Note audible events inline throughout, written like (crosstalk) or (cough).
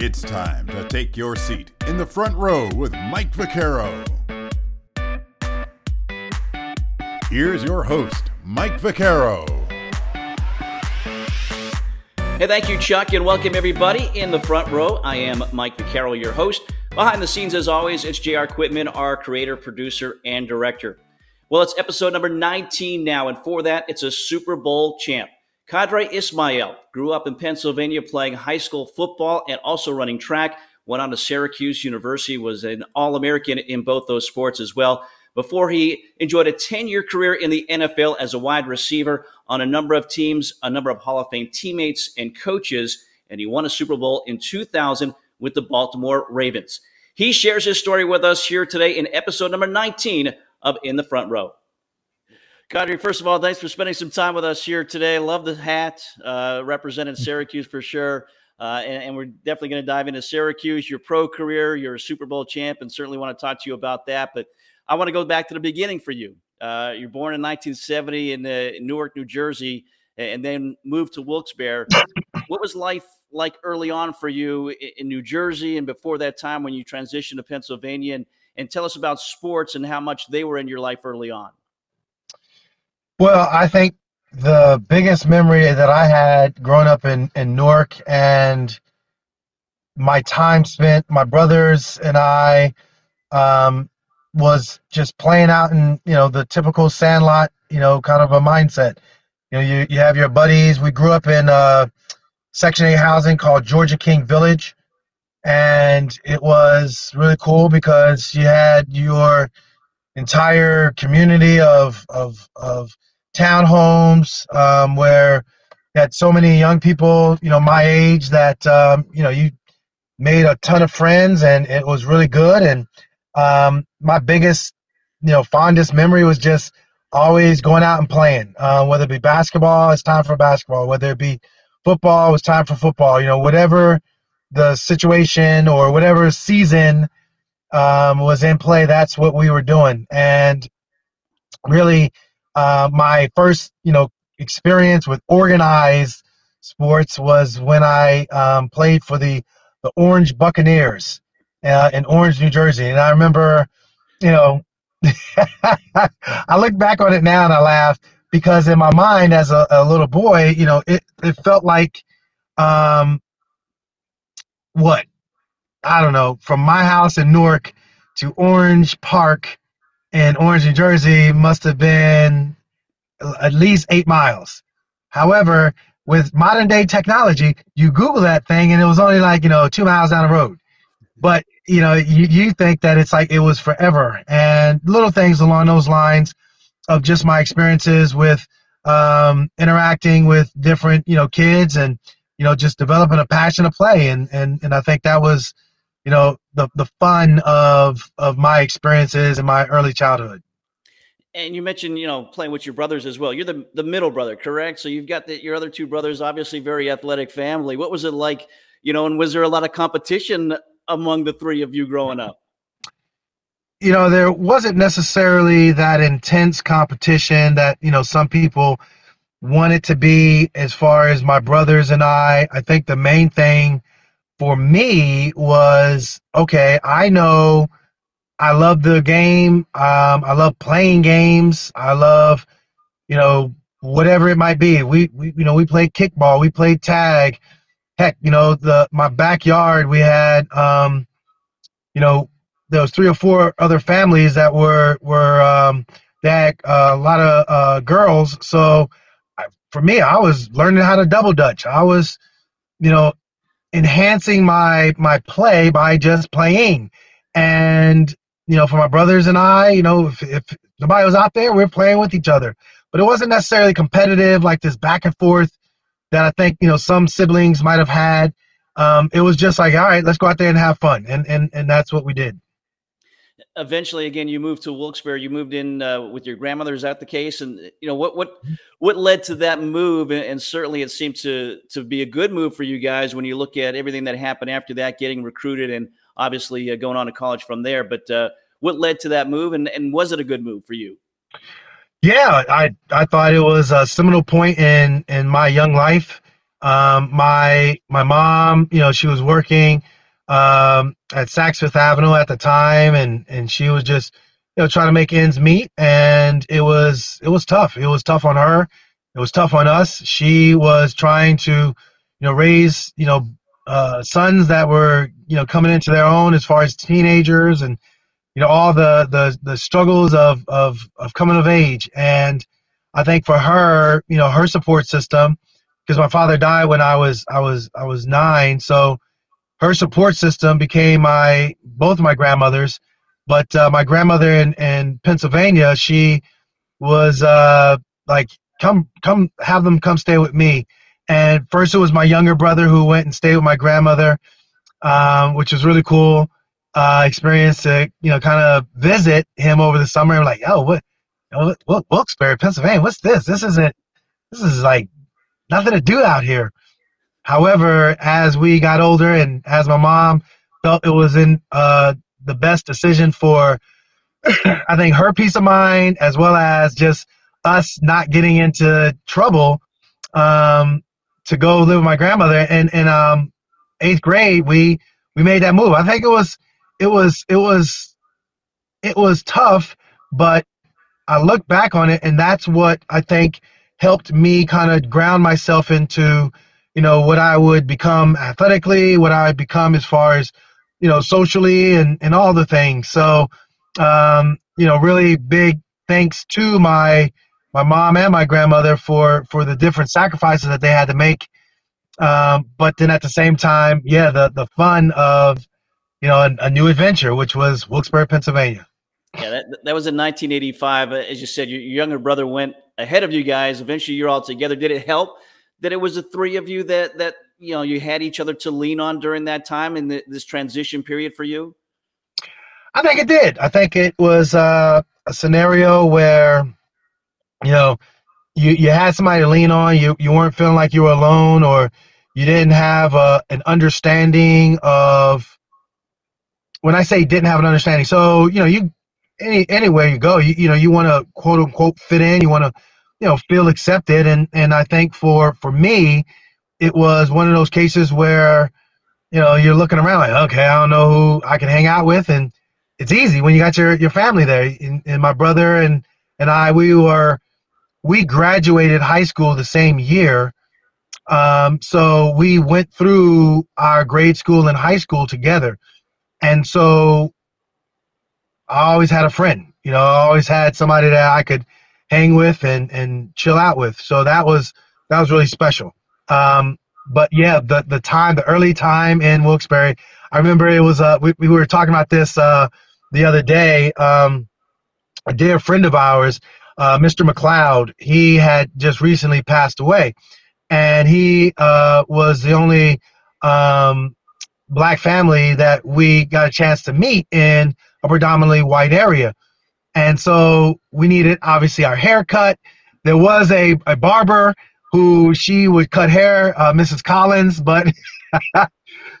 It's time to take your seat in the front row with Mike Vaccaro. Here's your host, Mike Vaccaro. Hey, thank you, Chuck, and welcome everybody in the front row. I am Mike Vaccaro, your host. Behind the scenes, as always, it's JR Quitman, our creator, producer, and director. Well, it's episode number 19 now, and for that, it's a Super Bowl champ. Qadry Ismail grew up in Pennsylvania playing high school football and also running track. Went on to Syracuse University, was an All American in both those sports as well. Before he enjoyed a 10 year career in the NFL as a wide receiver on a number of teams, a number of Hall of Fame teammates and coaches, and he won a Super Bowl in 2000 with the Baltimore Ravens. He shares his story with us here today in episode number 19 of In the Front Row. Qadry, first of all, thanks for spending some time with us here today. Love the hat, uh, represented Syracuse for sure. Uh, and, and, we're definitely going to dive into Syracuse, your pro career, you're a Super Bowl champ, and certainly want to talk to you about that. But I want to go back to the beginning for you. Uh, you're born in 1970 in, uh, in, Newark, New Jersey, and then moved to Wilkes-Barre. what was life like early on for you in, in New Jersey and before that time when you transitioned to Pennsylvania? And, and tell us about sports and how much they were in your life early on. Well, I think the biggest memory that I had growing up in, in Newark and my time spent, my brothers and I, um, was just playing out in, you know, the typical sandlot, you know, kind of a mindset. You know, you, you have your buddies. We grew up in uh, Section 8 housing called Georgia King Village. And it was really cool because you had your entire community of, of, of townhomes um, where you had so many young people, you know, my age that um, you know you made a ton of friends and it was really good. And um, my biggest, you know, fondest memory was just always going out and playing. Uh, whether it be basketball, it's time for basketball. Whether it be football, it's time for football. You know, whatever the situation or whatever season um, was in play, that's what we were doing. And really, uh, my first, you know, experience with organized sports was when I um, played for the the Orange Buccaneers uh, in Orange, New Jersey, and I remember, you know, (laughs) I look back on it now and I laugh because in my mind as a, a little boy, you know, it it felt like, um, what, I don't know, from my house in Newark to Orange Park in Orange, New Jersey must have been at least eight miles. However, with modern day technology, you Google that thing and it was only like, you know, two miles down the road. But, you know, you, you think that it's like it was forever. And little things along those lines of just my experiences with um, interacting with different, you know, kids and, you know, just developing a passion to play. And, and, and I think that was, you know the the fun of of my experiences in my early childhood. And you mentioned you know playing with your brothers as well. You're the the middle brother correct? So you've got the, your other two brothers obviously very athletic family. What was it like you know and was there a lot of competition among the three of you growing up? You know there wasn't necessarily that intense competition that you know some people wanted to be as far as my brothers and i. I think the main thing for me was okay, I know I love the game. Um, I love playing games. I love, you know, whatever it might be. We, we you know, we played kickball, we played tag. Heck, you know, the my backyard we had um, you know, there was three or four other families that were were um that uh, a lot of uh, girls. So I, for me, I was learning how to double dutch. I was, you know, enhancing my my play by just playing. And you know, for my brothers and I, you know, if, if nobody was out there, we are playing with each other. But it wasn't necessarily competitive, like this back and forth that I think you know some siblings might have had. Um, it was just like, all right, let's go out there and have fun, and and and that's what we did eventually again you moved to wilkes-barre. You moved in uh, with your grandmother. Is that the case? And you know what what what led to that move? And, and, certainly it seemed to to be a good move for you guys when you look at everything that happened after that getting recruited and obviously uh, going on to college from there. But uh, what led to that move? And, and was it a good move for you? Yeah i i thought it was a seminal point in in my young life. Um, my my mom, you know, she was working um, at Saks Fifth Avenue at the time, and and she was just you know trying to make ends meet, and it was it was tough. It was tough on her. It was tough on us. She was trying to you know raise you know uh, sons that were you know coming into their own as far as teenagers and you know all the the the struggles of of of coming of age and I think for her you know her support system because my father died when I was I was I was nine so her support system became my both my grandmothers but uh, my grandmother in, in Pennsylvania she was uh like come come have them come stay with me and first, it was my younger brother who went and stayed with my grandmother, um, which was really cool uh, experience to you know kind of visit him over the summer. And like, oh, what, what, Wilkes-Barre, Pennsylvania? What's this? This isn't. This is like nothing to do out here. However, as we got older and as my mom felt it was in uh, the best decision for, (clears throat) I think her peace of mind as well as just us not getting into trouble. Um, to go live with my grandmother. And in um, eighth grade, we we made that move. I think it was it was it was it was tough, but I look back on it, and that's what I think helped me kind of ground myself into you know what I would become athletically, what I would become as far as you know socially and and all the things. So um, you know, really big thanks to my my mom and my grandmother for for the different sacrifices that they had to make. Um, but then at the same time, yeah, the the fun of you know a, a new adventure, which was Wilkes-Barre, Pennsylvania. Yeah, that, that was in 1985. As you said, your, your younger brother went ahead of you guys. Eventually, you're all together. Did it help that it was the three of you that that you know you had each other to lean on during that time in the, this transition period for you? I think it did. I think it was uh, a scenario where you know, you, you had somebody to lean on. You you weren't feeling like you were alone, or you didn't have a, an understanding of. When I say didn't have an understanding, so you know, you any anywhere you go, you you know, you want to quote unquote fit in. You want to, you know, feel accepted, and and I think for for me, it was one of those cases where, you know, you're looking around like, okay, I don't know who I can hang out with, and it's easy when you got your your family there. And, and my brother and and I, we were we graduated high school the same year. Um, so we went through our grade school and high school together. And so I always had a friend, you know, I always had somebody that I could hang with and, and chill out with. So that was, that was really special. Um, but yeah, the, the time, the early time in Wilkes-Barre, I remember it was, uh, we, we were talking about this, uh, the other day. Um, a dear friend of ours, uh, Mr. McLeod, he had just recently passed away, and he uh, was the only um, black family that we got a chance to meet in a predominantly white area. And so we needed obviously our haircut. There was a, a barber who she would cut hair, uh, Mrs. Collins, but (laughs)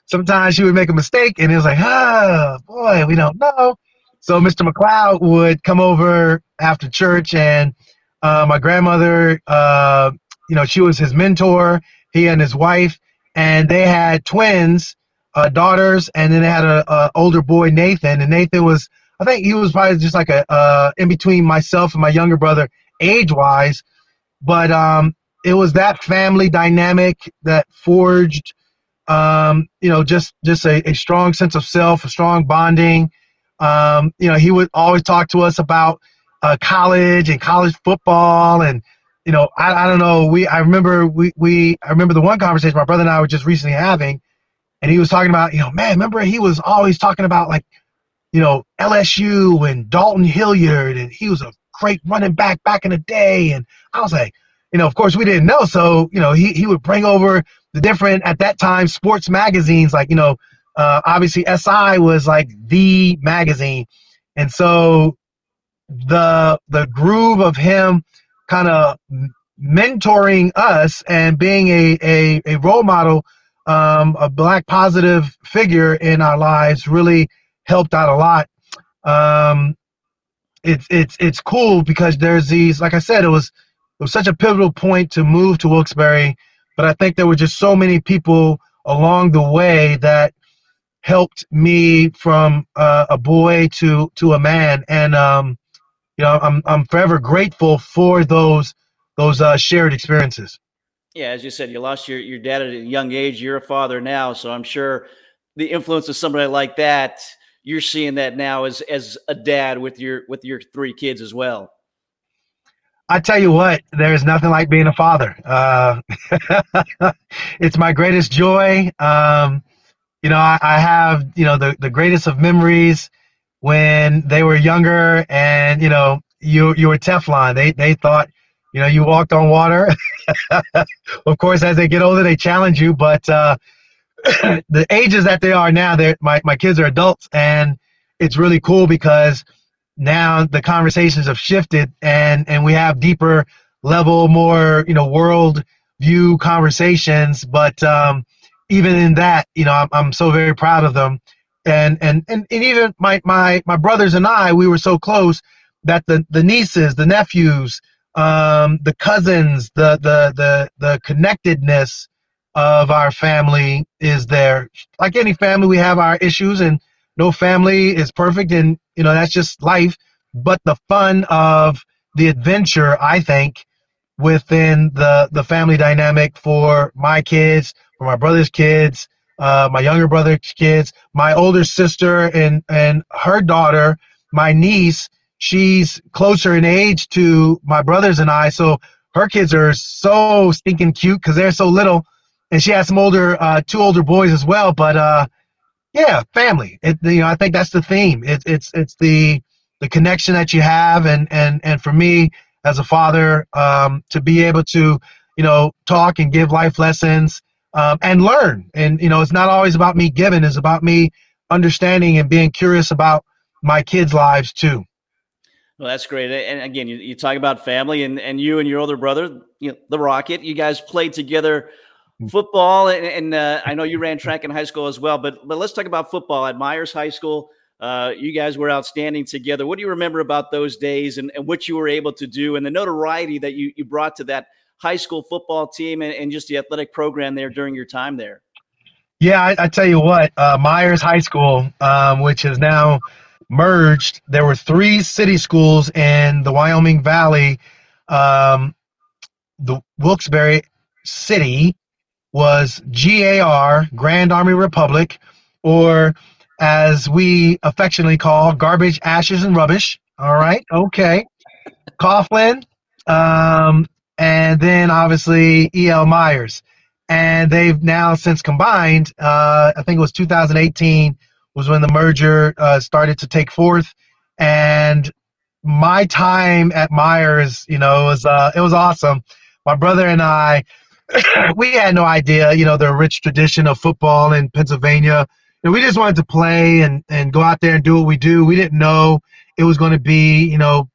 sometimes she would make a mistake and it was like, oh boy, we don't know. So Mr. McLeod would come over after church, and uh, my grandmother, uh, you know, she was his mentor. He and his wife, and they had twins, uh, daughters, and then they had a, a, older boy, Nathan. And Nathan was, I think, he was probably just like a uh, in between myself and my younger brother, age wise. But um, it was that family dynamic that forged, um, you know, just just a, a strong sense of self, a strong bonding. Um, you know, he would always talk to us about uh, college and college football, and you know, I, I don't know. We I remember we we I remember the one conversation my brother and I were just recently having, and he was talking about you know, man, remember he was always talking about like, you know, LSU and Dalton Hilliard, and he was a great running back back in the day, and I was like, you know, of course we didn't know, so you know, he he would bring over the different at that time sports magazines. Like you know uh, obviously SI was like the magazine, and so the the groove of him kind of mentoring us and being a, a, a role model, um, a black positive figure in our lives really helped out a lot. Um, it's it's it's cool because there's these like I said it was it was such a pivotal point to move to Wilkes-Barre but I think there were just so many people along the way that helped me from uh, a boy to to a man, and um, you know, I'm I'm forever grateful for those those uh, shared experiences. Yeah, as you said, you lost your, your dad at a young age. You're a father now, so I'm sure the influence of somebody like that, you're seeing that now as as a dad with your with your three kids as well. I tell you what, there's nothing like being a father. Uh, (laughs) it's my greatest joy. Um, you know, I, I, have you know the the greatest of memories when they were younger, and you know, you you were Teflon. They they thought, you know, you walked on water. (laughs) of course, as they get older, they challenge you, but uh, (laughs) the ages that they are now, they my my kids are adults, and it's really cool because now the conversations have shifted and and we have deeper level more you know world view conversations. But um even in that you know i'm, I'm so very proud of them. And, and and and even my my my brothers and i we were so close that the the nieces the nephews um the cousins the the the the connectedness of our family is there. Like any family we have our issues and no family is perfect and you know that's just life. But the fun of the adventure i think within the the family dynamic for my kids for my brother's kids uh, my younger brother's kids my older sister and and her daughter my niece she's closer in age to my brothers and i so her kids are so stinking cute because they're so little and she has some older uh, two older boys as well but uh yeah, family. It, you know, I think that's the theme. It, it's it's the the connection that you have, and and and for me as a father, um, to be able to you know talk and give life lessons um, and learn. And you know, it's not always about me giving; it's about me understanding and being curious about my kids' lives too. Well, that's great. And again, you, you talk about family, and and you and your older brother, you know, the Rocket. You guys played together football, and, and uh, I know you ran track in high school as well. But but let's talk about football at Myers High School. Uh, you guys were outstanding together. What do you remember about those days and, and what you were able to do and the notoriety that you, you brought to that high school football team and, and just the athletic program there during your time there? Yeah, I, I tell you what, uh, Myers High School, um, which is now merged, there were three city schools in the Wyoming Valley. Um, the Wilkes-Barre City was GAR, Grand Army Republic, or as we affectionately call garbage, ashes, and rubbish. All right, okay. Coughlin, um, and then obviously E.L. Myers. And they've now since combined, uh, I think it was 2018 was when the merger uh, started to take forth. And my time at Myers, you know, was uh, it was awesome. My brother and I, (coughs) we had no idea, you know, the rich tradition of football in Pennsylvania. And we just wanted to play and, and go out there and do what we do. We didn't know it was going to be, you know,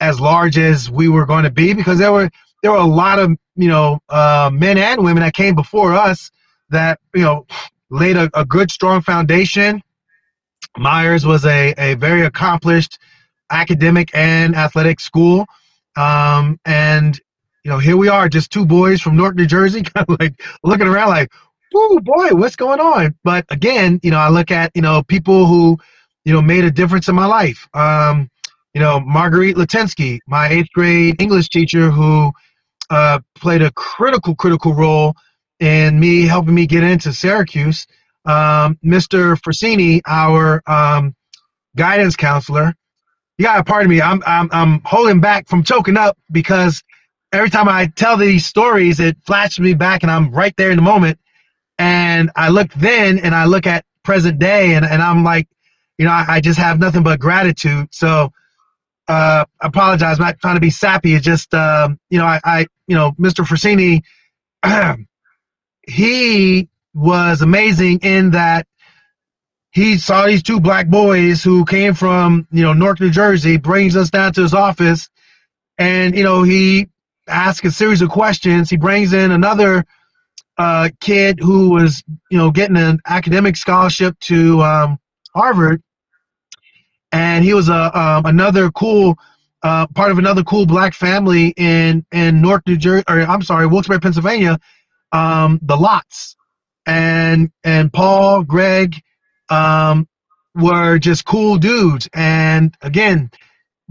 as large as we were going to be because there were there were a lot of you know uh, men and women that came before us that you know laid a, a good strong foundation. Myers was a, a very accomplished academic and athletic school, um, and you know, here we are, just two boys from North New Jersey, (laughs) kind of like looking around like, oh boy, what's going on? But again, you know, I look at, you know, people who, you know, made a difference in my life. Um, you know, Marguerite Latensky, my eighth grade English teacher who uh, played a critical, critical role in me helping me get into Syracuse. Um, Mr. Forsini, our um, guidance counselor, you got a part of me. I'm, I'm, I'm holding back from choking up because every time I tell these stories, it flashes me back and I'm right there in the moment. And I look then and I look at present day and, and I'm like, you know, I, I just have nothing but gratitude. So uh, I apologize. I'm not trying to be sappy. It's just, uh, you know, I, I, you know, Mr. Forsini, (clears throat) he was amazing in that he saw these two black boys who came from, you know, North New Jersey, brings us down to his office, and you know, he ask a series of questions. He brings in another uh, kid who was, you know, getting an academic scholarship to um, Harvard, and he was a um, another cool uh, part of another cool black family in in North New Jersey, or I'm sorry, Wilkes-Barre, Pennsylvania, um, the Lots and and Paul, Greg, um, were just cool dudes. And again,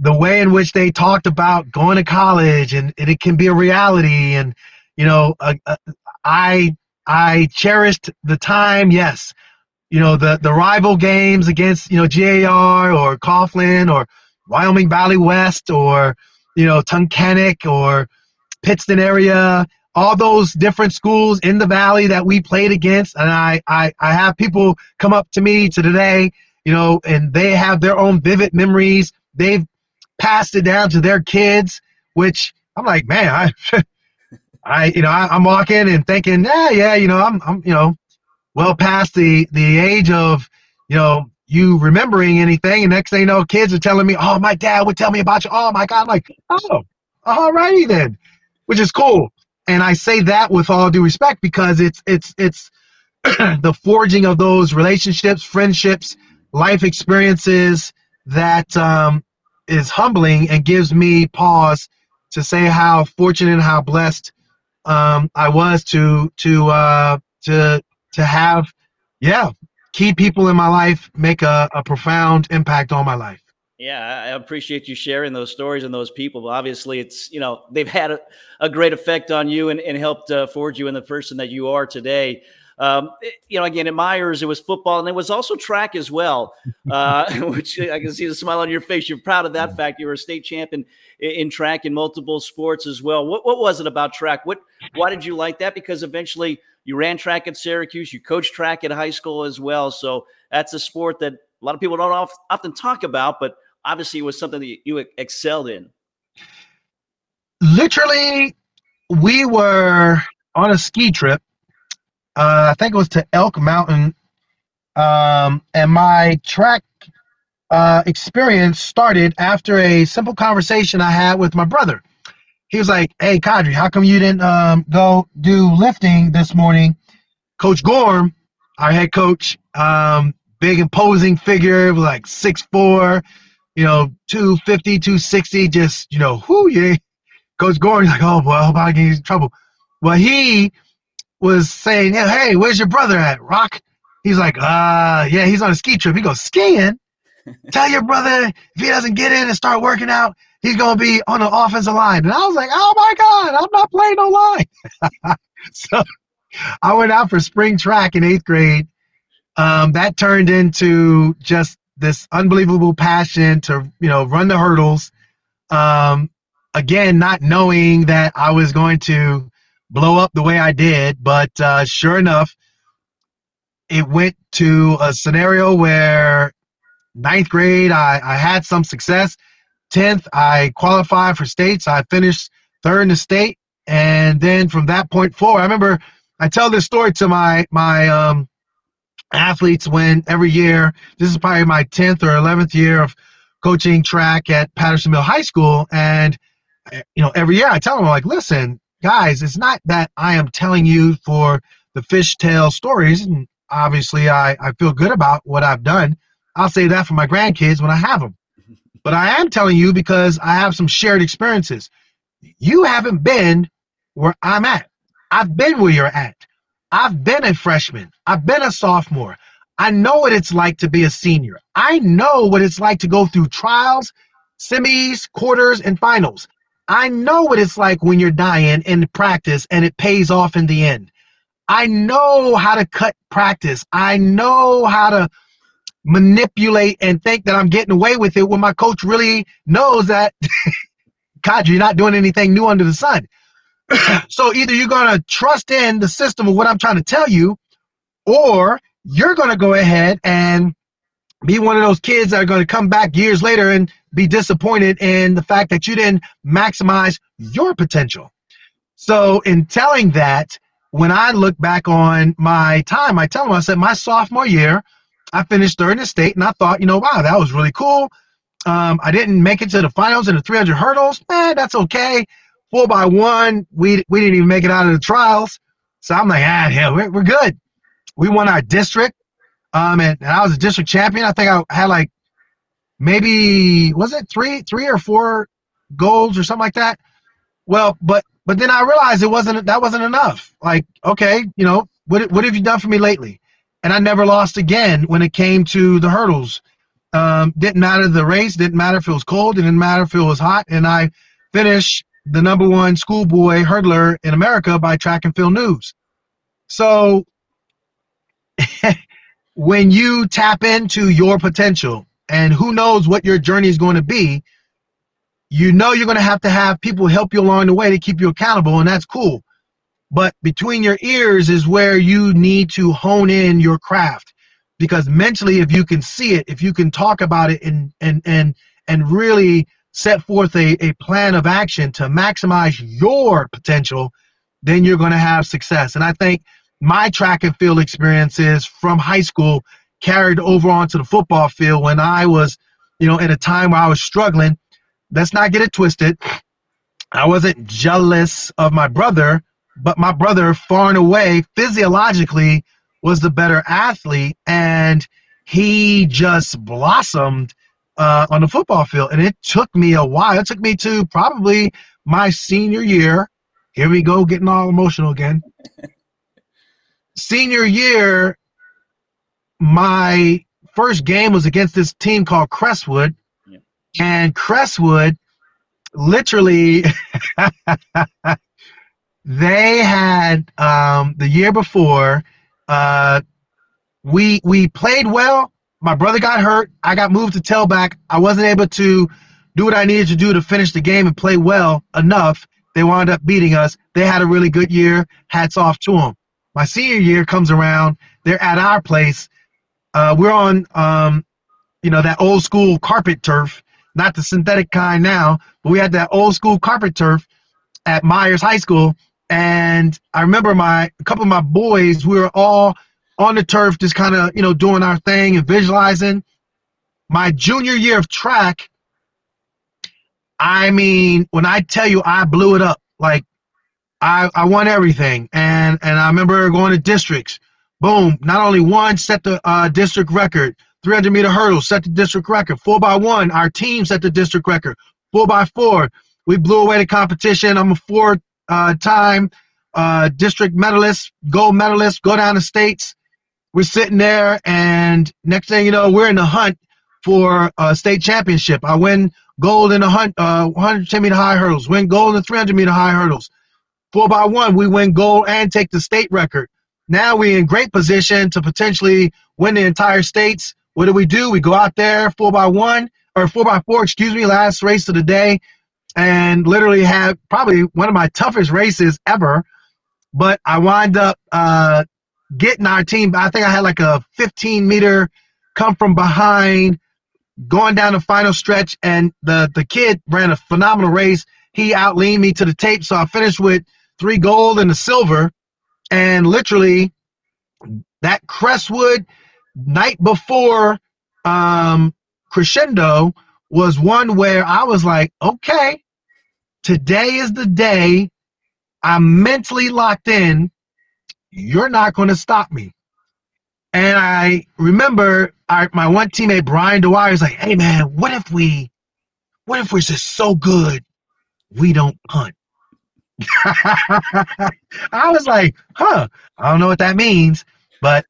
the way in which they talked about going to college and, and it can be a reality. And you know, uh, uh, I I cherished the time. Yes, you know the the rival games against you know GAR or Coughlin or Wyoming Valley West or you know Tunkhannock or Pittston area all those different schools in the valley that we played against and I, I i have people come up to me to today you know and they have their own vivid memories they've passed it down to their kids which i'm like man i (laughs) i you know I, am walking and thinking yeah yeah you know i'm i'm you know well past the the age of you know you remembering anything. And next thing you know kids are telling me oh my dad would tell me about you. Oh my god. I'm like oh alrighty then which is cool. And I say that with all due respect because it's it's it's (clears throat) the forging of those relationships, friendships, life experiences that um, is humbling and gives me pause to say how fortunate and how blessed um, I was to to uh, to to have yeah key people in my life make a, a profound impact on my life. Yeah, I appreciate you sharing those stories and those people. Obviously, it's you know they've had a, a great effect on you and, and helped uh, forge you in the person that you are today. Um, it, you know, again, at Myers, it was football and it was also track as well, (laughs) uh, (laughs) which I can see the smile on your face. You're proud of that fact. You were a state champion in, in track in multiple sports as well. What, what was it about track? What why did you like that? Because eventually you ran track at Syracuse, you coached track at high school as well. So that's a sport that a lot of people don't often talk about, but obviously it was something that you excelled in. Literally, we were on a ski trip. Uh, I think it was to Elk Mountain, um, and my track uh, experience started after a simple conversation I had with my brother. He was like, "Hey, Qadry, how come you didn't um, go do lifting this morning?" Coach Gorm, our head coach, um, big imposing figure, like six four, you know, 250, 260, just, you know, whoo, yeah. Coach Gordon's like, oh, boy, I hope I get in trouble. Well, he was saying, yeah, hey, where's your brother at, Rock? He's like, uh, yeah, he's on a ski trip. He goes, skiing? (laughs) Tell your brother if he doesn't get in and start working out, he's going to be on the offensive line. And I was like, oh, my God, I'm not playing no line. (laughs) so I went out for spring track in eighth grade. Um, that turned into just this unbelievable passion to you know run the hurdles. Um, again, not knowing that I was going to blow up the way I did, but uh, sure enough, it went to a scenario where ninth grade I, I had some success. Tenth, I qualified for states. I finished third in the state, and then from that point forward, I remember I tell this story to my my um, athletes when every year. This is probably my 10th or 11th year of coaching track at Patterson Mill High School. And, you know, every year I tell them, I'm like, listen, guys, it's not that I am telling you for the fishtail stories. And obviously, I, I feel good about what I've done. I'll say that for my grandkids when I have them. (laughs) But I am telling you because I have some shared experiences. You haven't been where I'm at. I've been where you're at. I've been a freshman. I've been a sophomore. I know what it's like to be a senior. I know what it's like to go through trials, semis, quarters, and finals. I know what it's like when you're dying in practice and it pays off in the end. I know how to cut practice. I know how to manipulate and think that I'm getting away with it when my coach really knows that, (laughs) God, you're not doing anything new under the sun. (clears throat) so either you're going to trust in the system of what I'm trying to tell you, or you're going to go ahead and be one of those kids that are going to come back years later and be disappointed in the fact that you didn't maximize your potential. So, in telling that, when I look back on my time, I tell them, I said, my sophomore year, I finished third in the state, and I thought, you know, wow, that was really cool. Um, I didn't make it to the finals in the 300 hurdles. Eh, that's okay four by one. We we didn't even make it out of the trials. So I'm like, ah, hell, we're, we're good. We won our district. Um, and, and I was a district champion. I think I had like maybe was it three three or four goals or something like that. Well, but but then I realized it wasn't that wasn't enough. Like, okay, you know, what what have you done for me lately? And I never lost again when it came to the hurdles. Um, didn't matter the race, didn't matter if it was cold, didn't matter if it was hot, and I finished the number one schoolboy hurdler in America by Track and Field News. So (laughs) when you tap into your potential and who knows what your journey is going to be, you know you're going to have to have people help you along the way to keep you accountable, and that's cool. But between your ears is where you need to hone in your craft. Because mentally, if you can see it, if you can talk about it and and and and really set forth a, a plan of action to maximize your potential, then you're going to have success. And I think my track and field experiences from high school carried over onto the football field when I was, you know, at a time where I was struggling let's not get it twisted. I wasn't jealous of my brother, but my brother, far and away, physiologically, was the better athlete, and he just blossomed uh, on the football field. And it took me a while. It took me to probably my senior year. Here we go, getting all emotional again. Senior year, my first game was against this team called Crestwood, and Crestwood literally (laughs) they had um, the year before uh, we we played well. My brother got hurt. I got moved to tailback. I wasn't able to do what I needed to do to finish the game and play well enough. They wound up beating us. They had a really good year. Hats off to them. My senior year comes around. They're at our place. Uh, we're on, um, you know, that old school carpet turf not the synthetic kind now, but we had that old school carpet turf at Myers High School. And I remember my a couple of my boys, we were all on the turf, just kind of, you know, doing our thing and visualizing. My junior year of track, I mean, when I tell you I blew it up, like I, I won everything. And and I remember going to districts. Boom, not only one set the uh, district record, 300 meter hurdles set the district record. Four by one, our team set the district record. Four by four, we blew away the competition. I'm a four uh, time uh, district medalist, gold medalist, go down to states. We're sitting there, and next thing you know, we're in the hunt for a state championship. I win gold in the hunt, uh, 110 meter high hurdles, win gold in 300 meter high hurdles. Four by one, we win gold and take the state record. Now we're in great position to potentially win the entire states what do we do? We go out there four by one or four by four, excuse me, last race of the day, and literally have probably one of my toughest races ever. But I wind up uh, getting our team. I think I had like a 15 meter come from behind, going down the final stretch, and the the kid ran a phenomenal race. He outleaned me to the tape, so I finished with three gold and a silver, and literally that Crestwood night before um, Crescendo was one where I was like, okay, today is the day I'm mentally locked in. You're not going to stop me. And I remember our, my one teammate, Brian Dwyer, is like, hey, man, what if we, what if we're just so good we don't punt? (laughs) I was like, huh, I don't know what that means, but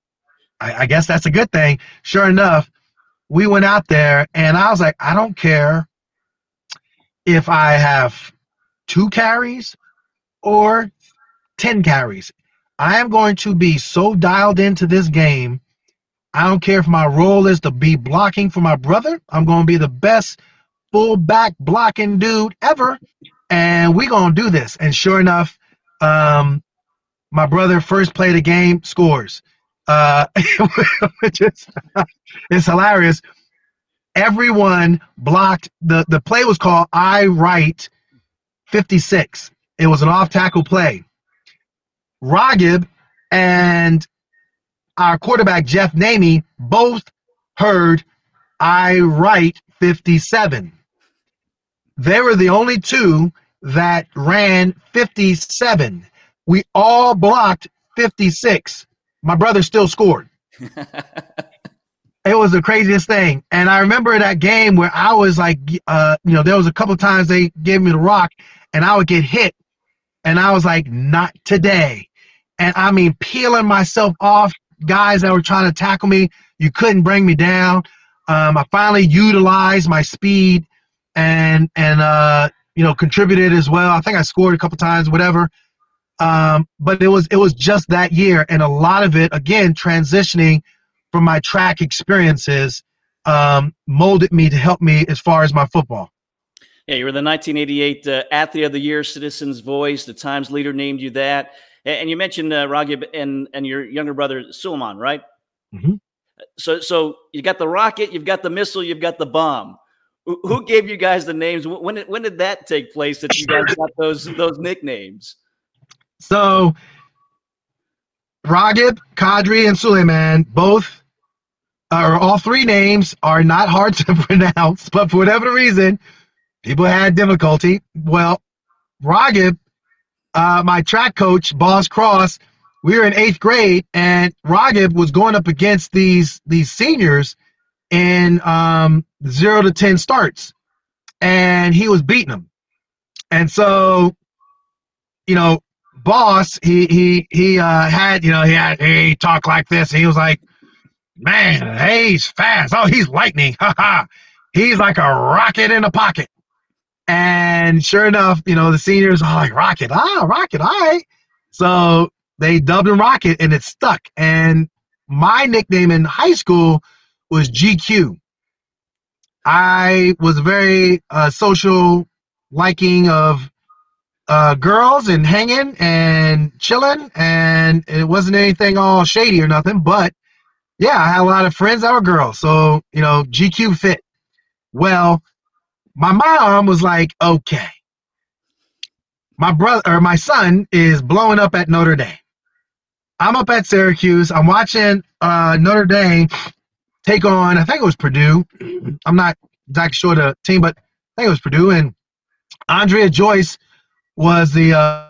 I, I guess that's a good thing. Sure enough, we went out there and I was like, I don't care if I have two carries or 10 carries. I am going to be so dialed into this game. I don't care if my role is to be blocking for my brother. I'm going to be the best fullback blocking dude ever. And we're going to do this. And sure enough, um, my brother first played a game, scores uh, (laughs) which is (laughs) it's hilarious. Everyone blocked the the play was called I Right 56. It was an off tackle play. Raghib and our quarterback Jeff Namey both heard I Right 57. They were the only two that ran 57. We all blocked 56 my brother still scored. (laughs) it was the craziest thing. And I remember that game where I was like, uh, you know, there was a couple times they gave me the rock and I would get hit And I was like, not today. And I mean, peeling myself off guys that were trying to tackle me. You couldn't bring me down. Um, I finally utilized my speed and and uh, you know contributed as well. I think I scored a couple times, whatever. Um, but it was it was just that year, and a lot of it again transitioning from my track experiences um, molded me to help me as far as my football. Yeah, you were the 1988 uh, Athlete of the Year, Citizens Voice. The Times leader named you that, and you mentioned uh, Raghib and and your younger brother Sulaiman, right? Mm-hmm. So so you got the rocket, you've got the missile, you've got the bomb. Who gave you guys the names? When did, when did that take place that you guys got those those nicknames? So Raghib, Qadry, and Sulaiman both or all three names are not hard to (laughs) pronounce, but for whatever reason, people had difficulty. Well, Raghib, uh, my track coach, Boss Cross, we were in eighth grade, and Raghib was going up against these these seniors in um, zero to ten starts, and he was beating them. And so, you know, Boss, he he he uh, had you know he had he talked like this. He was like, Man, hey, he's fast. Oh, he's lightning. Ha ha. He's like a rocket in a pocket. And sure enough, you know, the seniors are like, Rocket, ah, Rocket, all right. So they dubbed him Rocket and it stuck. And my nickname in high school was GQ. I was very uh, social liking of uh, girls and hanging and chilling, and it wasn't anything all shady or nothing, but yeah, I had a lot of friends that were girls, so you know, GQ fit. Well, my mom was like, okay, my brother or my son is blowing up at Notre Dame. I'm up at Syracuse. I'm watching uh, Notre Dame take on, I think it was Purdue. I'm not exactly sure the team, but I think it was Purdue. And Andrea Joyce was the uh,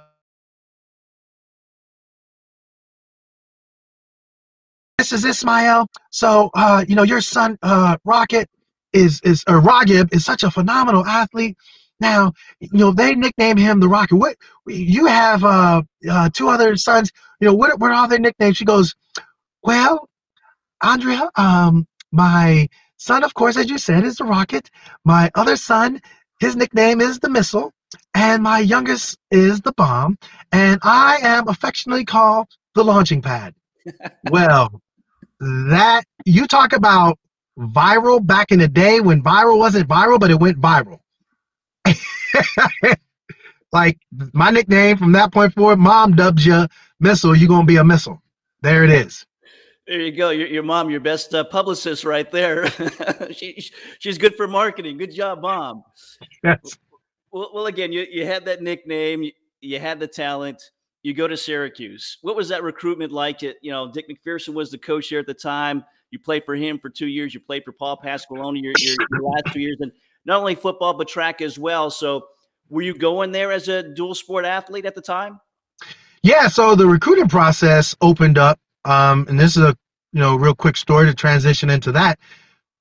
this is Ismail. So, uh, you know, your son, uh, Rocket, is is or Ragib is such a phenomenal athlete. Now, you know, they nickname him the Rocket. What you have uh, uh, two other sons. You know, what what are their nicknames? She goes, well, Andrea, um, my son, of course, as you said, is the Rocket. My other son, his nickname is the Missile, and my youngest is the Bomb, and I am affectionately called the Launching Pad. (laughs) well, that you talk about viral back in the day when viral wasn't viral, but it went viral. (laughs) like my nickname from that point forward, mom dubs you missile, you're gonna be a missile. There it is. There you go. Your, your mom, your best uh, publicist, right there. (laughs) she, she's good for marketing. Good job, mom. Yes. Well, well, again, you, you had that nickname. You, you had the talent you go to Syracuse. What was that recruitment like? It, you know, Dick MacPherson was the coach there at the time. You played for him for two years. You played for Paul Pasqualoni your, your, your last two years, and not only football but track as well. So, were you going there as a dual sport athlete at the time? Yeah. So the recruiting process opened up, um, and this is a you know real quick story to transition into that.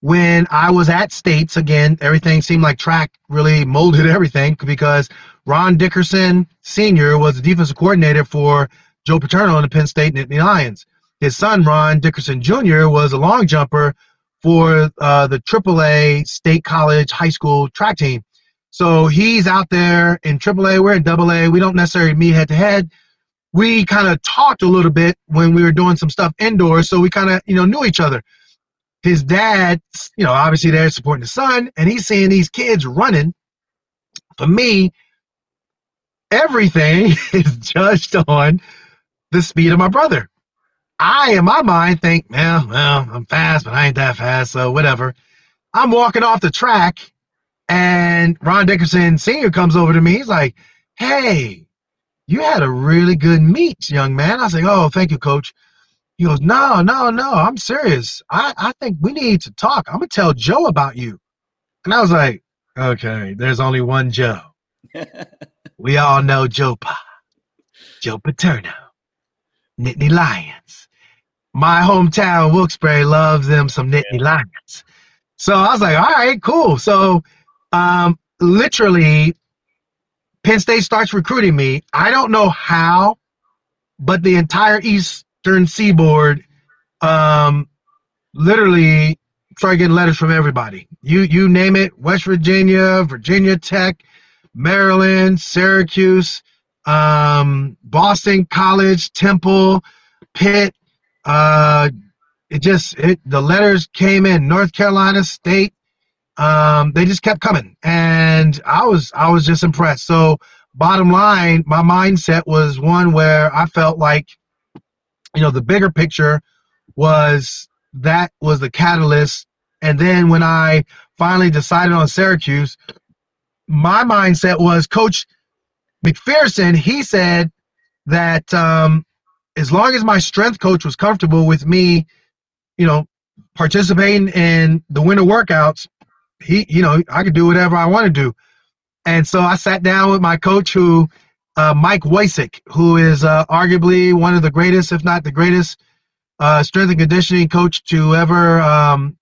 When I was at States again, everything seemed like track really molded (laughs) everything because Ron Dickerson Sr. was the defensive coordinator for Joe Paterno in the Penn State Nittany Lions. His son, Ron Dickerson Jr., was a long jumper for uh, the AAA State College High School track team. So he's out there in AAA. We're in AA. We don't necessarily meet head to head. We kind of talked a little bit when we were doing some stuff indoors, so we kind of you know knew each other. His dad, you know, obviously they're supporting the son, and he's seeing these kids running. For me, everything (laughs) is judged on the speed of my brother. I, in my mind, think, well, well, I'm fast, but I ain't that fast, so whatever. I'm walking off the track, and Ron Dickerson Sr. comes over to me. He's like, hey, you had a really good meet, young man. I like, oh, thank you, coach. He goes, no, no, no, I'm serious. I, I think we need to talk. I'm going to tell Joe about you. And I was like, okay, there's only one Joe. (laughs) we all know Joe Pa, Joe Paterno, Nittany Lions. My hometown, Wilkes-Barre, loves them some Nittany yeah. Lions. So I was like, all right, cool. So um, literally Penn State starts recruiting me. I don't know how, but the entire Eastern Seaboard, um, literally started getting letters from everybody. You you name it, West Virginia, Virginia Tech, Maryland, Syracuse, um, Boston College, Temple, Pitt. Uh, it just it, the letters came in. North Carolina State, um, they just kept coming, and I was I was just impressed. So bottom line, my mindset was one where I felt like, you know, the bigger picture was that was the catalyst. And then when I finally decided on Syracuse, my mindset was Coach MacPherson. He said that um, as long as my strength coach was comfortable with me, you know, participating in the winter workouts, he, you know, I could do whatever I want to do. And so I sat down with my coach, who, uh, Mike Woicik, who is uh, arguably one of the greatest, if not the greatest, uh, strength and conditioning coach to ever um,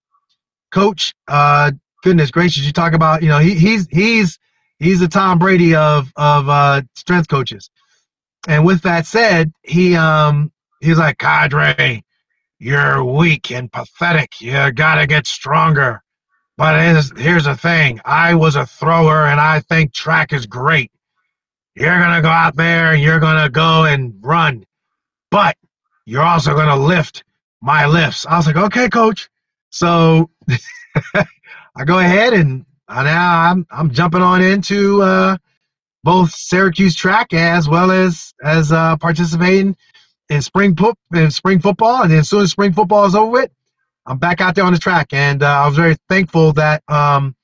coach. Uh, goodness gracious, you talk about, you know, he, he's he's he's the Tom Brady of of uh, strength coaches. And with that said, he um he's like, Qadry, you're weak and pathetic. You gotta get stronger. But here's, here's the thing I was a thrower, and I think track is great. You're going to go out there and you're going to go and run, but you're also going to lift my lifts. I was like, okay, coach. So (laughs) I go ahead and now I'm, I'm jumping on into uh, both Syracuse track as well as as uh, participating in spring poop in spring football. And then as soon as spring football is over with, I'm back out there on the track, and uh, I was very thankful that um,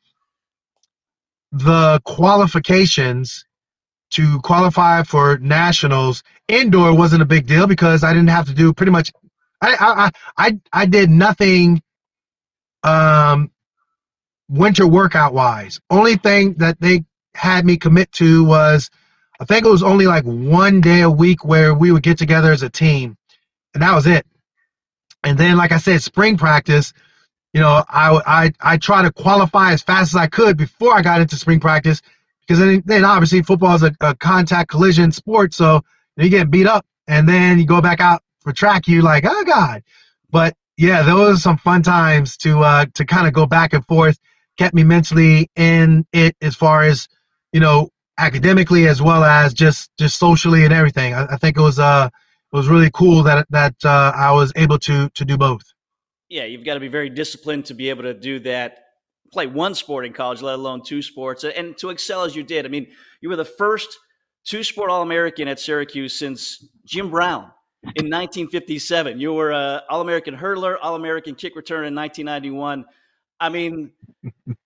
the qualifications to qualify for nationals indoor wasn't a big deal because I didn't have to do pretty much. I I I, I did nothing. Um, winter workout wise, only thing that they had me commit to was, I think it was only like one day a week where we would get together as a team, and that was it. And then, like I said, spring practice, you know, I, I, I try to qualify as fast as I could before I got into spring practice because then, then obviously football is a, a contact collision sport. So you get beat up and then you go back out for track. You're like, oh God. But yeah, those are some fun times to, uh, to kind of go back and forth, kept me mentally in it as far as, you know, academically as well as just, just socially and everything. I, I think it was, uh, it was really cool that that uh, I was able to to do both. Yeah, you've got to be very disciplined to be able to do that. Play one sport in college, let alone two sports, and to excel as you did. I mean, you were the first two-sport All-American at Syracuse since Jim Brown in 1957. You were a All-American hurdler, All-American kick return in 1991. I mean,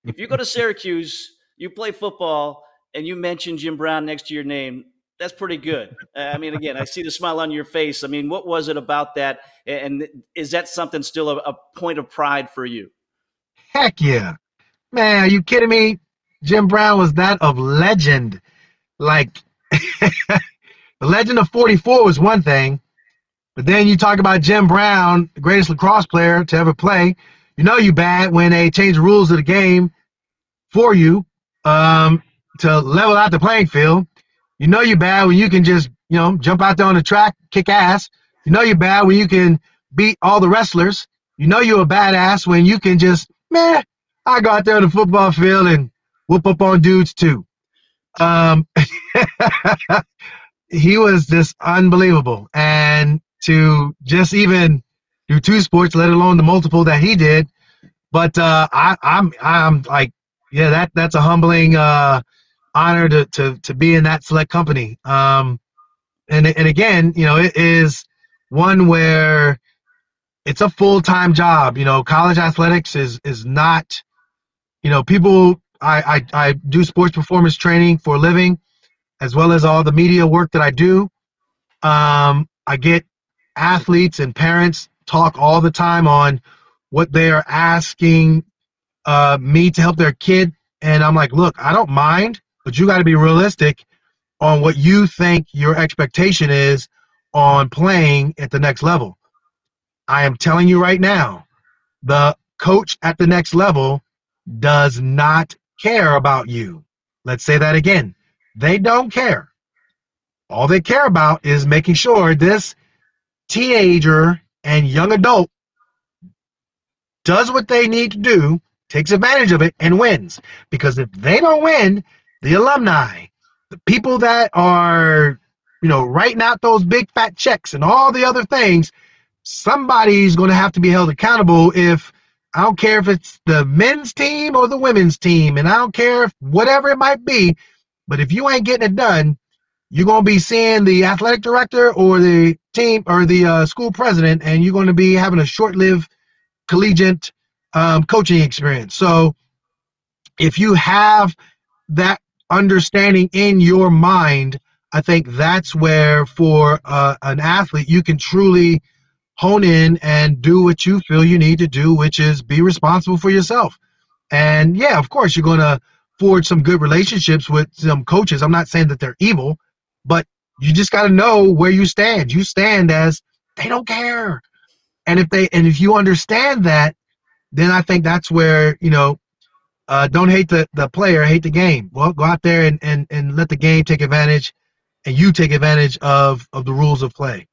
if you go to Syracuse, you play football, and you mention Jim Brown next to your name, that's pretty good. I mean, again, I see the smile on your face. I mean, what was it about that? And is that something still a, a point of pride for you? Heck yeah. Man, are you kidding me? Jim Brown was that of legend. Like, (laughs) the legend of 44 was one thing, but then you talk about Jim Brown, the greatest lacrosse player to ever play. You know you bad when they change the rules of the game for you um, to level out the playing field. You know you're bad when you can just, you know, jump out there on the track, kick ass. You know you're bad when you can beat all the wrestlers. You know you're a badass when you can just, man, I go out there on the football field and whoop up on dudes too. Um, (laughs) he was just unbelievable. And to just even do two sports, let alone the multiple that he did. But uh, I, I'm I'm like, yeah, that that's a humbling uh, honor to, to, to be in that select company. Um, and, and again, you know, it is one where it's a full-time job. You know, college athletics is, is not, you know, people, I, I, I do sports performance training for a living, as well as all the media work that I do. Um, I get athletes and parents talk all the time on what they are asking uh, me to help their kid. And I'm like, look, I don't mind but you got to be realistic on what you think your expectation is on playing at the next level. I am telling you right now, the coach at the next level does not care about you. Let's say that again. They don't care. All they care about is making sure this teenager and young adult does what they need to do, takes advantage of it, and wins. Because if they don't win, the alumni, the people that are, you know, writing out those big fat checks and all the other things, somebody's going to have to be held accountable if I don't care if it's the men's team or the women's team, and I don't care if whatever it might be, but if you ain't getting it done, you're going to be seeing the athletic director or the team or the uh, school president, and you're going to be having a short lived collegiate um, coaching experience. So if you have that understanding in your mind, I think that's where for uh, an athlete you can truly hone in and do what you feel you need to do, which is be responsible for yourself. And yeah, of course, you're going to forge some good relationships with some coaches. I'm not saying that they're evil, but you just got to know where you stand. You stand as they don't care. And if they and if you understand that, then I think that's where, you know, uh, don't hate the, the player, hate the game. Well, go out there and, and, and let the game take advantage and you take advantage of, of the rules of play.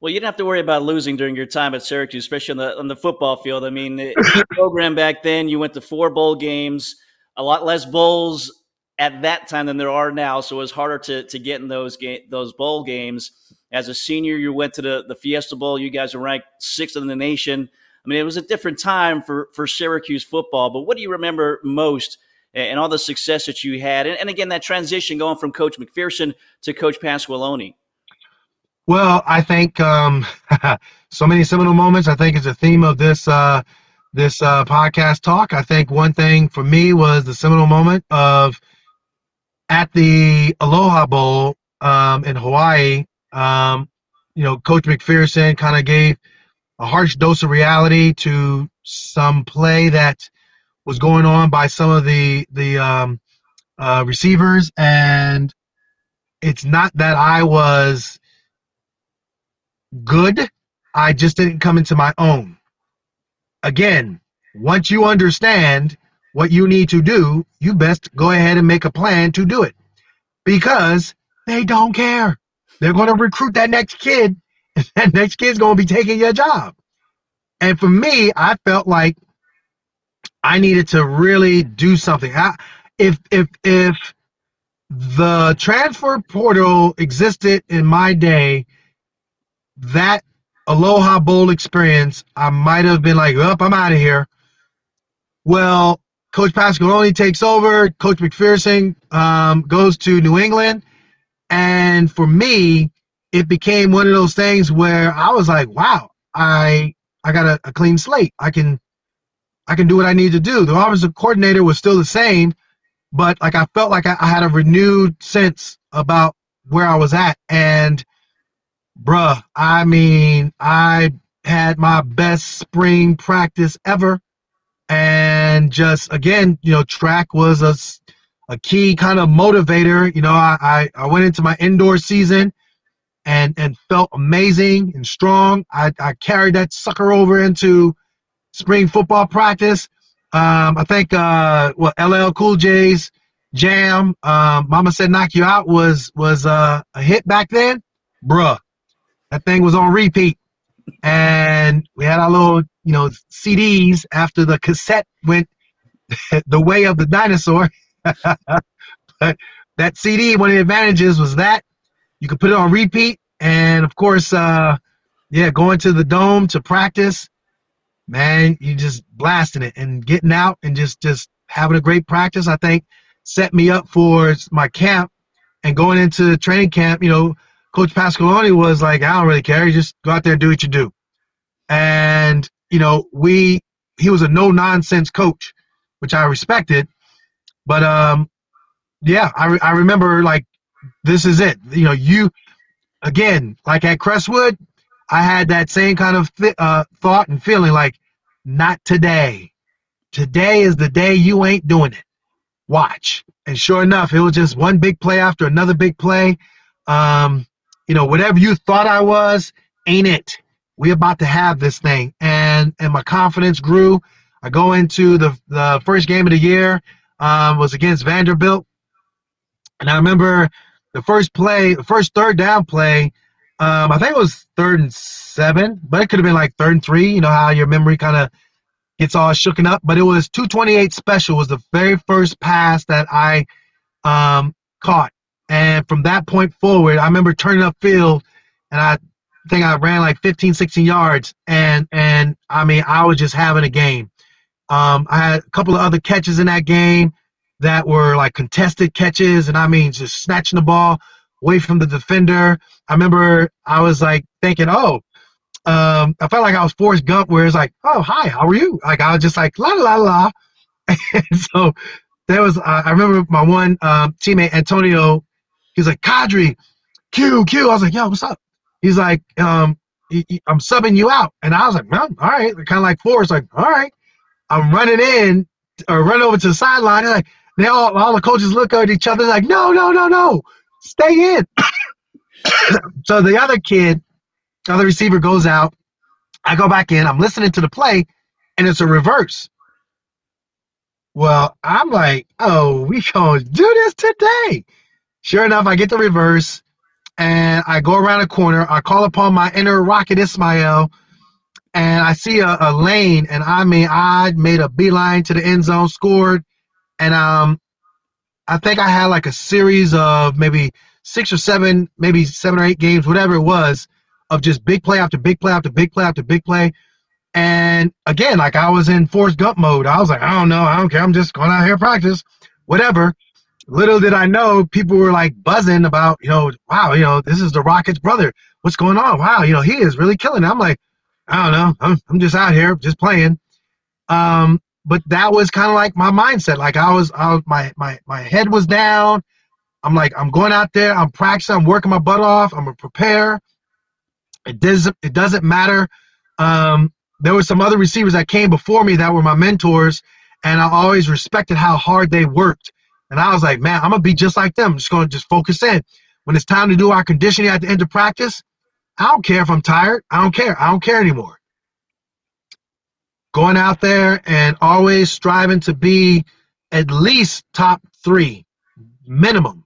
Well, you didn't have to worry about losing during your time at Syracuse, especially on the on the football field. I mean, the (laughs) program back then, you went to four bowl games, a lot less bowls at that time than there are now, so it was harder to to get in those game those bowl games. As a senior, you went to the the Fiesta Bowl. You guys were ranked sixth in the nation. I mean, it was a different time for for Syracuse football. But what do you remember most? And all the success that you had, and, and again that transition going from Coach MacPherson to Coach Pasqualoni. Well, I think um, (laughs) so many seminal moments. I think is the theme of this uh, this uh, podcast talk. I think one thing for me was the seminal moment of at the Aloha Bowl um, in Hawaii. Um, you know, Coach MacPherson kind of gave a harsh dose of reality to some play that was going on by some of the the um, uh, receivers, and it's not that I was good. I just didn't come into my own. Again, once you understand what you need to do, you best go ahead and make a plan to do it because they don't care. They're going to recruit that next kid, (laughs) that next kid's going to be taking your job. And for me, I felt like I needed to really do something. I, if if if the transfer portal existed in my day, that Aloha Bowl experience, I might have been like, up, I'm out of here. Well, Coach Pasqualoni takes over. Coach MacPherson um, goes to New England. And for me, it became one of those things where I was like, wow, I I got a, a clean slate. I can I can do what I need to do. The offensive coordinator was still the same, but like I felt like I, I had a renewed sense about where I was at. And bruh, I mean, I had my best spring practice ever. And just again, you know, track was a, a key kind of motivator. You know, I, I, I went into my indoor season and and felt amazing and strong. I, I carried that sucker over into spring football practice. Um, I think uh, what LL Cool J's Jam, um, Mama said knock you out was was uh, a hit back then, bruh. That thing was on repeat. And we had our little, you know, CDs after the cassette went (laughs) the way of the dinosaur. (laughs) but that CD, one of the advantages was that you could put it on repeat. And of course, uh, yeah, going to the dome to practice, man, you just blasting it and getting out and just just having a great practice. I think set me up for my camp and going into training camp. You know, Coach Pasqualoni was like, I don't really care. You just go out there and do what you do. And, you know, we, he was a no nonsense coach, which I respected. But, um, yeah, I, re- I remember like, this is it. You know, you, again, like at Crestwood, I had that same kind of th- uh, thought and feeling like, not today. Today is the day you ain't doing it. Watch. And sure enough, it was just one big play after another big play. Um, you know, whatever you thought I was, ain't it. We about to have this thing. And and my confidence grew. I go into the the first game of the year, um, was against Vanderbilt. And I remember the first play, the first third down play. Um, I think it was third and seven, but it could have been like third and three. You know how your memory kind of gets all shooken up. But it was 228 special was the very first pass that I um, caught, and from that point forward, I remember turning up field, and I think I ran like 15, 16 yards, and and I mean I was just having a game. Um, I had a couple of other catches in that game that were like contested catches, and I mean just snatching the ball away from the defender. I remember I was like thinking, oh, um, I felt like I was Forrest Gump, where it's like, oh, hi, how are you? Like I was just like la la la, (laughs) and so there was. Uh, I remember my one um, teammate Antonio. He's like, Qadry, Q, Q. I was like, yo, what's up? He's like, um, I'm subbing you out, and I was like, well, all right, kind of like Forrest, like, all right. I'm running in or run over to the sideline. Like they all, all the coaches look at each other like, no, no, no, no, stay in. (coughs) so the other kid, the other receiver goes out. I go back in. I'm listening to the play, and it's a reverse. Well, I'm like, oh, we gonna do this today. Sure enough, I get the reverse, and I go around a corner. I call upon my inner Rocket Ismail and I see a, a lane, and I mean, I made a beeline to the end zone, scored, and um, I think I had like a series of maybe six or seven, maybe seven or eight games, whatever it was, of just big play after big play after big play after big play. And again, like I was in Forrest Gump mode. I was like, I don't know, I don't care. I'm just going out here practice, whatever. Little did I know, people were like buzzing about, you know, wow, you know, this is the Rockets' brother. What's going on? Wow, you know, he is really killing it. I'm like, I don't know. I'm, I'm just out here, just playing. Um, but that was kind of like my mindset. Like I was, I was, my my my head was down. I'm like, I'm going out there. I'm practicing. I'm working my butt off. I'm gonna prepare. It doesn't. It doesn't matter. Um, there were some other receivers that came before me that were my mentors, and I always respected how hard they worked. And I was like, man, I'm gonna be just like them. I'm just gonna just focus in. When it's time to do our conditioning at the end of practice, I don't care if I'm tired. I don't care. I don't care anymore. Going out there and always striving to be at least top three, minimum.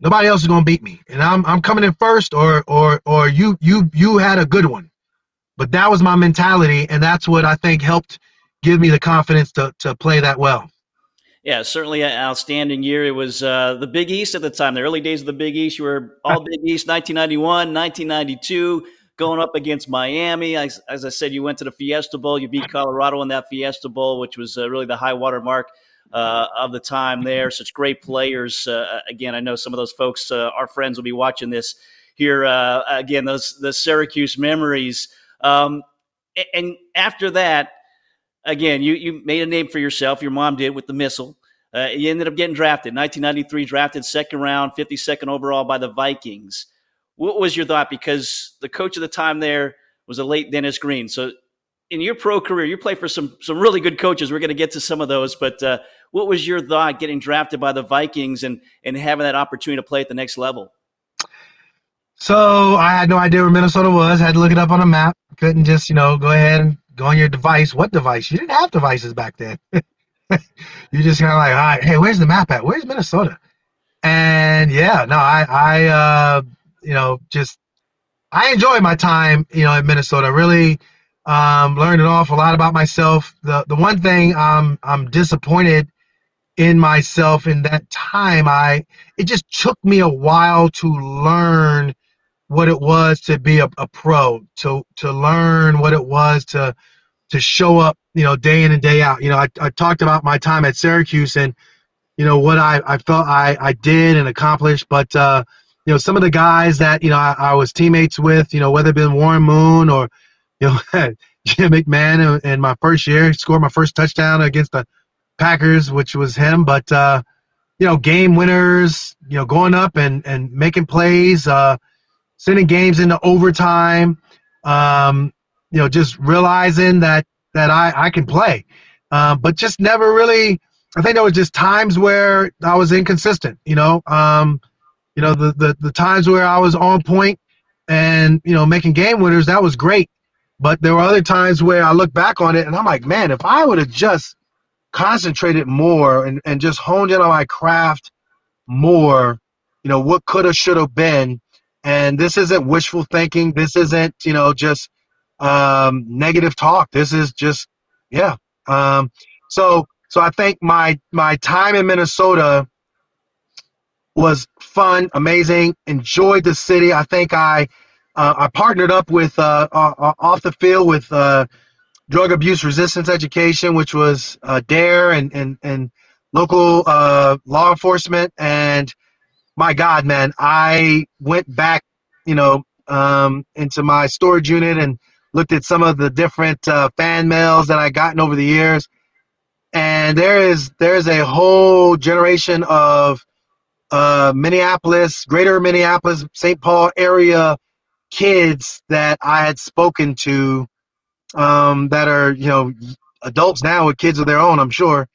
Nobody else is gonna beat me, and I'm I'm coming in first, or or or you you you had a good one, but that was my mentality, and that's what I think helped give me the confidence to to play that well. Yeah, certainly an outstanding year. It was uh, the Big East at the time, the early days of the Big East. You were all (laughs) Big East 1991, 1992, going up against Miami. As, as, I said, you went to the Fiesta Bowl. You beat Colorado in that Fiesta Bowl, which was uh, really the high water mark uh, of the time there. Such great players. Uh, again, I know some of those folks, uh, our friends, will be watching this here. Uh, again, those the Syracuse memories. Um, and after that, again, you you made a name for yourself. Your mom did with the missile. Uh, you ended up getting drafted, 1993, drafted second round, 52nd overall by the Vikings. What was your thought? Because the coach of the time there was a late Dennis Green. So, in your pro career, you played for some some really good coaches. We're going to get to some of those, but uh, what was your thought getting drafted by the Vikings and and having that opportunity to play at the next level? So I had no idea where Minnesota was. I had to look it up on a map. Couldn't just you know go ahead and go on your device. What device? You didn't have devices back then. (laughs) you just kind of like, all right, hey, where's the map at? Where's Minnesota? And yeah, no, I, I, uh, you know, just I enjoyed my time, you know, in Minnesota. Really um, learned an awful lot about myself. The the one thing I'm I'm disappointed in myself in that time, I it just took me a while to learn what it was to be a, a pro, to to learn what it was to to show up, you know, day in and day out. You know, I, I talked about my time at Syracuse and you know what I, I felt I, I did and accomplished, but uh, you know, some of the guys that, you know, I, I was teammates with, you know, whether it been Warren Moon or, you know, (laughs) Jim McMahon in, my first year, scored my first touchdown against the Packers, which was him. But uh, you know, game winners, you know, going up and and making plays, uh, sending games into overtime. Um, you know, just realizing that that I I can play, um, but just never really. I think there was just times where I was inconsistent. You know, um, you know the, the the times where I was on point and you know making game winners that was great, but there were other times where I look back on it and I'm like, man, if I would have just concentrated more and, and just honed in on my craft more, you know, what could have, should have been. And this isn't wishful thinking. This isn't, you know, just um, negative talk. This is just, yeah. Um, so, so I think my my time in Minnesota was fun, amazing. Enjoyed the city. I think I uh, I partnered up with uh, uh, uh off the field with uh, drug abuse resistance education, which was uh, DARE and and and local law enforcement. And my God, man, I went back, you know, um, into my storage unit and looked at some of the different fan mails that I gotten over the years and there is there's a whole generation of uh, Minneapolis, Greater Minneapolis, St. Paul area kids that I had spoken to um, that are you know adults now with kids of their own, I'm sure.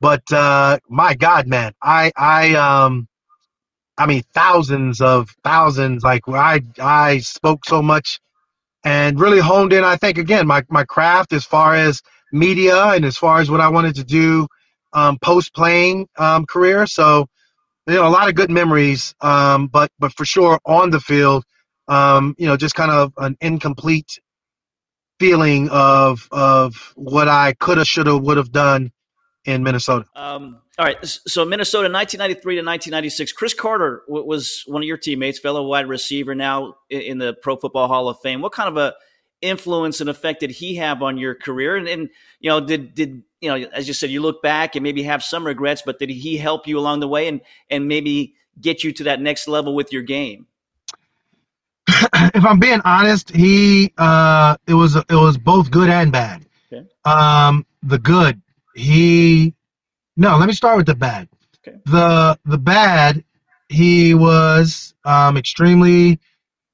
But uh, my God, man, I I um I mean thousands of thousands. Like I I spoke so much and really honed in. I think again my my craft as far as media and as far as what I wanted to do um, post playing um, career. So, you know, a lot of good memories, um, but but for sure on the field, um, you know, just kind of an incomplete feeling of of what I could have, should have, would have done in Minnesota. Um, all right, so Minnesota, 1993 to 1996. Cris Carter was one of your teammates, fellow wide receiver, now in the Pro Football Hall of Fame. What kind of a influence and effect did he have on your career? And, and you know, did did you know, as you said, you look back and maybe have some regrets, but did he help you along the way and and maybe get you to that next level with your game? (clears throat) if I'm being honest, he uh, it was it was both good and bad. Okay. Um, the good, he no. Let me start with the bad. Okay. The the bad, he was um, extremely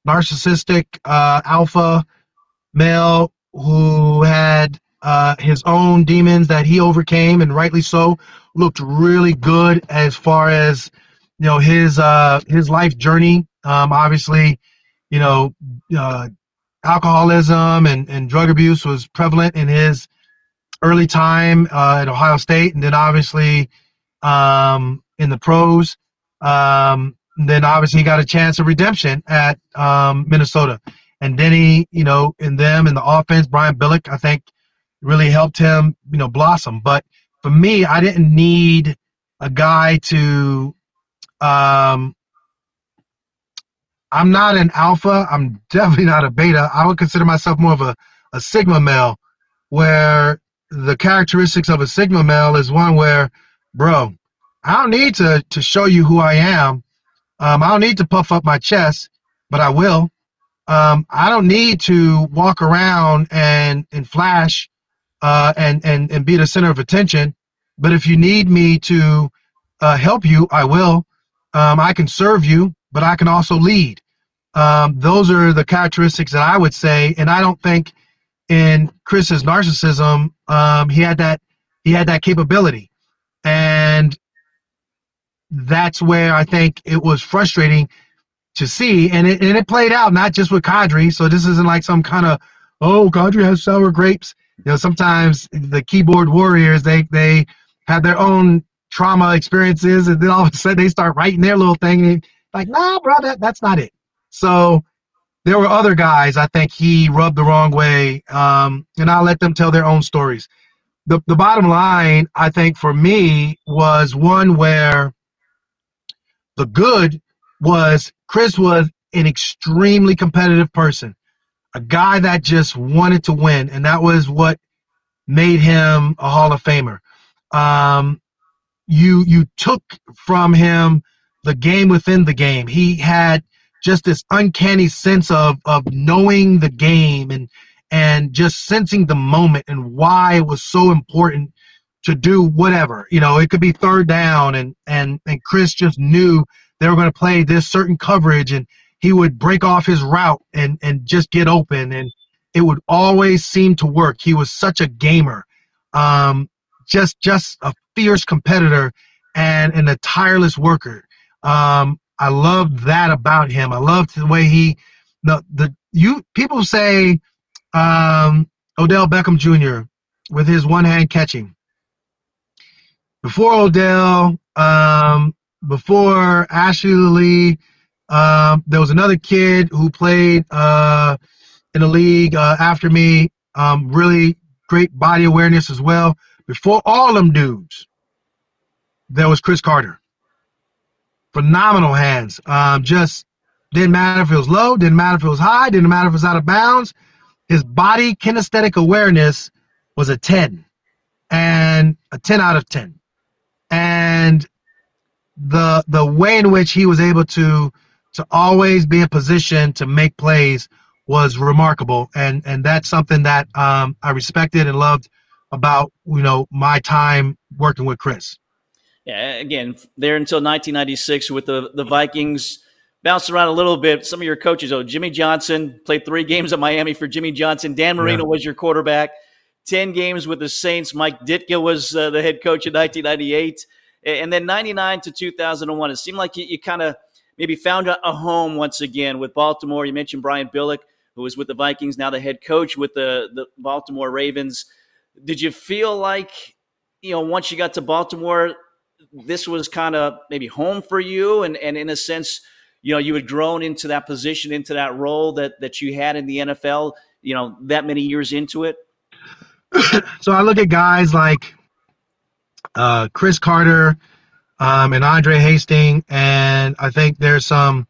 narcissistic, uh, alpha male who had uh, his own demons that he overcame, and rightly so. Looked really good as far as you know his uh, his life journey. Um, obviously, you know, uh, alcoholism and, and drug abuse was prevalent in his early time uh, at Ohio State, and then obviously um, in the pros. Um, then obviously he got a chance of redemption at um, Minnesota and Denny, you know, in them in the offense, Brian Billick, I think really helped him, you know, blossom. But for me, I didn't need a guy to um I'm not an alpha. I'm (laughs) definitely not a beta. I would consider myself more of a, a sigma male, where the characteristics of a sigma male is one where, bro, I don't need to to show you who I am. Um, I don't need to puff up my chest, but I will um, I don't need to walk around and and flash uh, and and and be the center of attention. But if you need me to uh, help you, I will. Um, I can serve you, but I can also lead. Um, those are the characteristics that I would say, and I don't think in Cris's narcissism um, he had that he had that capability, and that's where I think it was frustrating to see, and it and it played out not just with Qadry. So this isn't like some kind of oh Qadry has sour grapes. You know, sometimes the keyboard warriors they they have their own trauma experiences, and then all of a sudden they start writing their little thing, and like, nah, bro, that, that's not it. So there were other guys I think he rubbed the wrong way, um, and I'll let them tell their own stories. The the bottom line, I think, for me was one where the good was Cris was an extremely competitive person, a guy that just wanted to win, and that was what made him a Hall of Famer. Um, you you took from him the game within the game. He had just this uncanny sense of of knowing the game and and just sensing the moment and why it was so important to do whatever. You know, it could be third down and and and Cris just knew they were going to play this certain coverage and he would break off his route and and just get open and it would always seem to work. He was such a gamer um, just just a fierce competitor and and a tireless worker. Um, i loved that about him. I loved the way he the the you people say um, odell beckham jr with his one hand catching. Before odell um, before Ashley Lee, um, there was another kid who played uh, in the league uh, after me. Um, really great body awareness as well. Before all them dudes, there was Cris Carter. Phenomenal hands. Um, just didn't matter if it was low, didn't matter if it was high, didn't matter if it was out of bounds. His body kinesthetic awareness was a 10 and a 10 out of 10. And the the way in which he was able to to always be in position to make plays was remarkable, and and that's something that um, I respected and loved about you know my time working with Cris. Yeah, again, there until 1996 with the the Vikings. Bounced around a little bit. Some of your coaches, oh, Jimmy Johnson played three (laughs) games at Miami for Jimmy Johnson. Dan Marino yeah. was your quarterback. 10 games with the Saints. Mike Ditka was uh, the head coach in 1998. And then 99 to 2001, it seemed like you, you kind of maybe found a, a, home once again with Baltimore. You mentioned Brian Billick, who was with the Vikings, now the head coach with the, the Baltimore Ravens. Did you feel like, you know, once you got to Baltimore, this was kind of maybe home for you? And, and in a sense, you know, you had grown into that position, into that role that, that you had in the NFL, you know, that many years into it? (laughs) so I look at guys like uh, Cris Carter um, and Andre Hastings, and I think there's some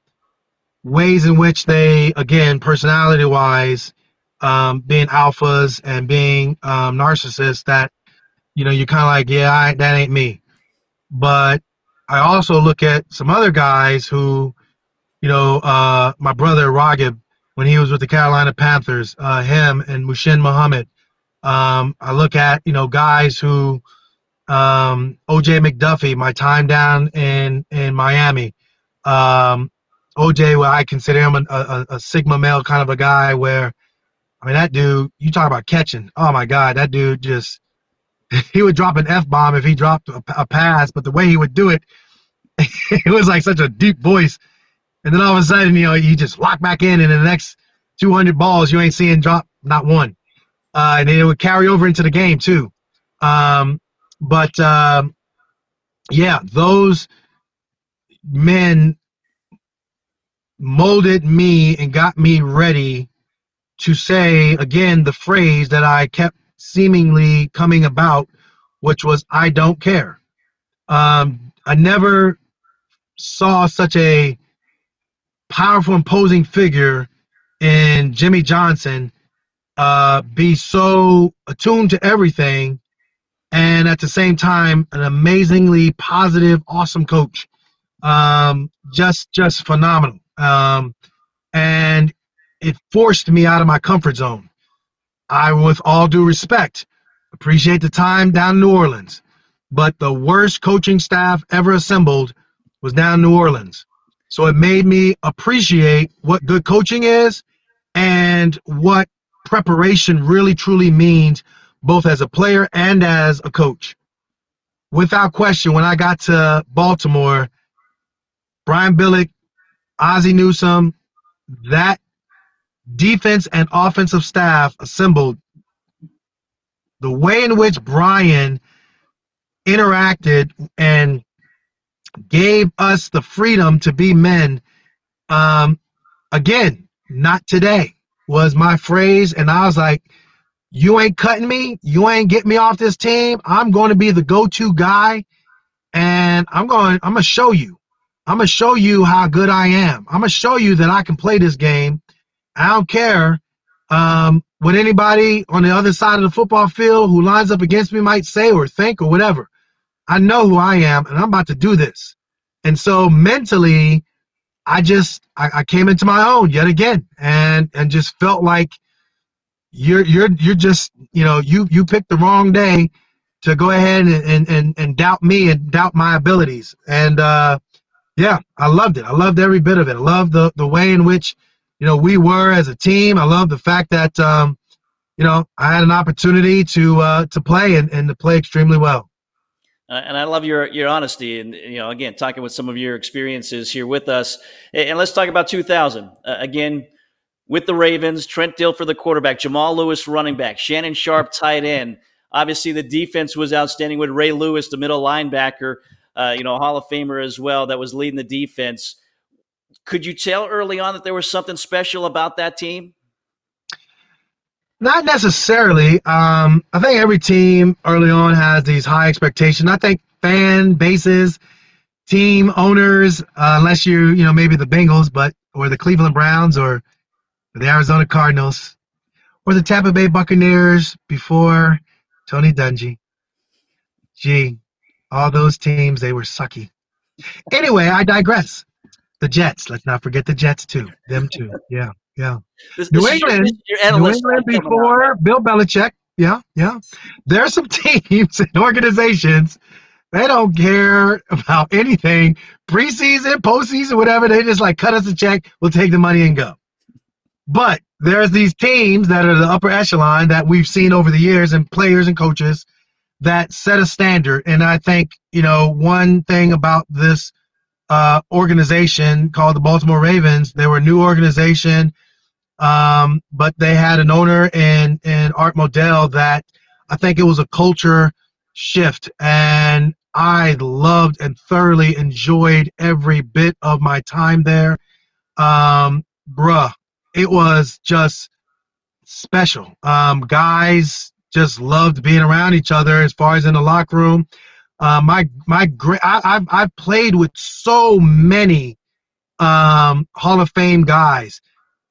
ways in which they, again, personality-wise, um, being alphas and being um, narcissists, that you know you're kind of like, yeah, I, that ain't me. But I also look at some other guys who, you know, uh, my brother Raghib, when he was with the Carolina Panthers, uh, him and Muhsin Muhammad, um, I look at you know guys who um, OJ McDuffie, my time down in in Miami. Um, OJ, well, I consider him a, a, a, sigma male kind of a guy. Where I mean, that dude, you talk about catching. Oh my God, that dude just (laughs) he would drop an f bomb if he dropped a, a pass, but the way he would do it, (laughs) it was like such a deep voice. And then all of a sudden, you know, you just lock back in, and the next 200 balls you ain't seeing drop not one uh, and it would carry over into the game too. Um, but uh, yeah, those men molded me and got me ready to say again the phrase that I kept seemingly coming about, which was "I don't care." Um, I never saw such a powerful, imposing figure in Jimmy Johnson uh, be so attuned to everything, and at the same time, an amazingly positive, awesome coach. Um, just, just phenomenal. Um, and it forced me out of my comfort zone. I, with all due respect, appreciate the time down in New Orleans, but the worst coaching staff ever assembled was down in New Orleans. So it made me appreciate what good coaching is and what preparation really truly means both as a player and as a coach. Without question, when I got to Baltimore, Brian Billick, Ozzie Newsome, that defense and offensive staff assembled, the way in which Brian interacted and gave us the freedom to be men, um, again, not today was my phrase, and I was like, "You ain't cutting me. You ain't getting me off this team. I'm going to be the go-to guy, and I'm going. I'm gonna show you. I'm gonna show you how good I am. I'm gonna show you that I can play this game. I don't care um, what anybody on the other side of the football field who lines up against me might say or think or whatever. I know who I am, and I'm about to do this. And so mentally, I just I, I, came into my own yet again and and just felt like you're you're you're just you know you you picked the wrong day to go ahead and and and, doubt me and doubt my abilities. And uh yeah I loved it. I loved every bit of it. I loved the the way in which you know we were as a team. I love the fact that um you know I had an opportunity to uh to play and, and to play extremely well. Uh, and I love your your honesty, and you know, again, talking with some of your experiences here with us. And let's talk about 2000 uh, again with the Ravens. Trent Dilfer the quarterback, Jamal Lewis running back, Shannon Sharpe tight end. Obviously, the defense was outstanding with Ray Lewis, the middle linebacker. uh, you know, Hall of Famer as well that was leading the defense. Could you tell early on that there was something special about that team? Not necessarily. Um, I think every team early on has these high expectations. I think fan bases, team owners, uh, unless you you know maybe the Bengals, but or the Cleveland Browns or the Arizona Cardinals or the Tampa Bay Buccaneers before Tony Dungy. Gee, all those teams they were sucky. Anyway, I digress. The Jets. Let's not forget the Jets too. Them too. Yeah, yeah. This, New this your- England, your New England side coming out. before Bill Belichick. Yeah, yeah. There are some (laughs) teams and organizations they don't care about anything. Preseason, postseason, whatever. They just like cut us a check. We'll take the money and go. But there's these teams that are the upper echelon that we've seen over the years, and players and coaches that set a standard. And I think you know one thing about this uh, organization called the Baltimore Ravens. They were a new organization, um, but they had an owner in in Art Modell that I think it was a culture shift, and I loved and thoroughly enjoyed every bit of my time there. Um, bruh, it was just special. Um, guys just loved being around each other as far as in the locker room. Uh, my my great I've I've played with so many um, Hall of Fame guys,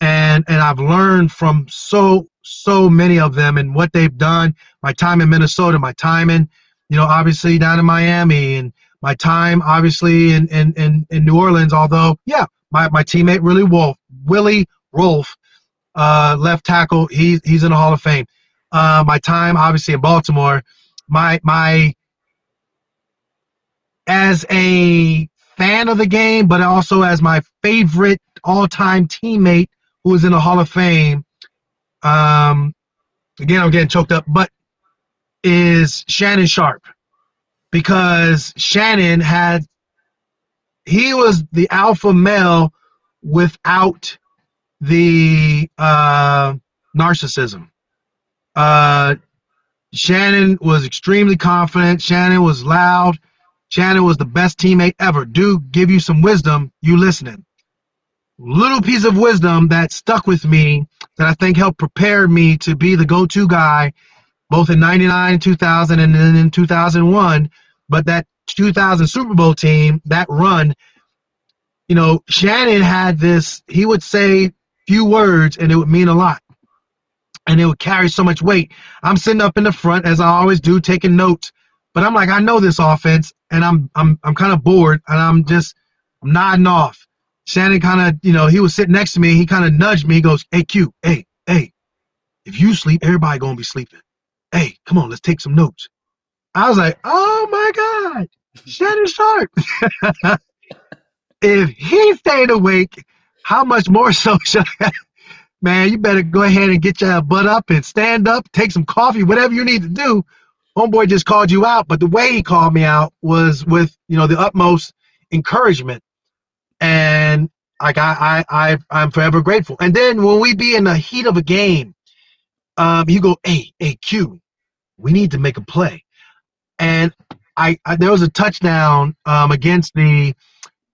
and and I've learned from so so many of them and what they've done. My time in Minnesota, my time in you know obviously down in Miami, and my time obviously in in in, in New Orleans. Although yeah, my my teammate Willie Wolf, Willie Roaf, uh, left tackle, he's he's in the Hall of Fame. Uh, my time obviously in Baltimore, my my as a fan of the game, but also as my favorite all-time teammate who is in the Hall of Fame. Um, again, I'm getting choked up, but is Shannon Sharpe because Shannon had he was the alpha male without the uh, narcissism. Uh, Shannon was extremely confident. Shannon was loud. Shannon was the best teammate ever. Do give you some wisdom. You listening? Little piece of wisdom that stuck with me that I think helped prepare me to be the go-to guy, both in '99, 2000, and then in 2001. But that 2000 Super Bowl team, that run, you know, Shannon had this. He would say few words, and it would mean a lot and it would carry so much weight. I'm sitting up in the front as I always do, taking notes. But I'm like, I know this offense, and I'm I'm I'm kind of bored, and I'm just I'm nodding off. Shannon kind of, you know, he was sitting next to me. He kind of nudged me. He goes, "Hey Q, hey, hey, if you sleep, everybody gonna be sleeping. Hey, come on, let's take some notes." I was like, "Oh my God, Shannon Sharpe! (laughs) if he stayed awake, how much more so should I?" man, you better go ahead and get your butt up and stand up, take some coffee, whatever you need to do. Homeboy just called you out, but the way he called me out was with you know the utmost encouragement, and like I I, I I'm forever grateful. And then when we be in the heat of a game, um, you go, hey hey Q, we need to make a play, and I, I there was a touchdown um, against the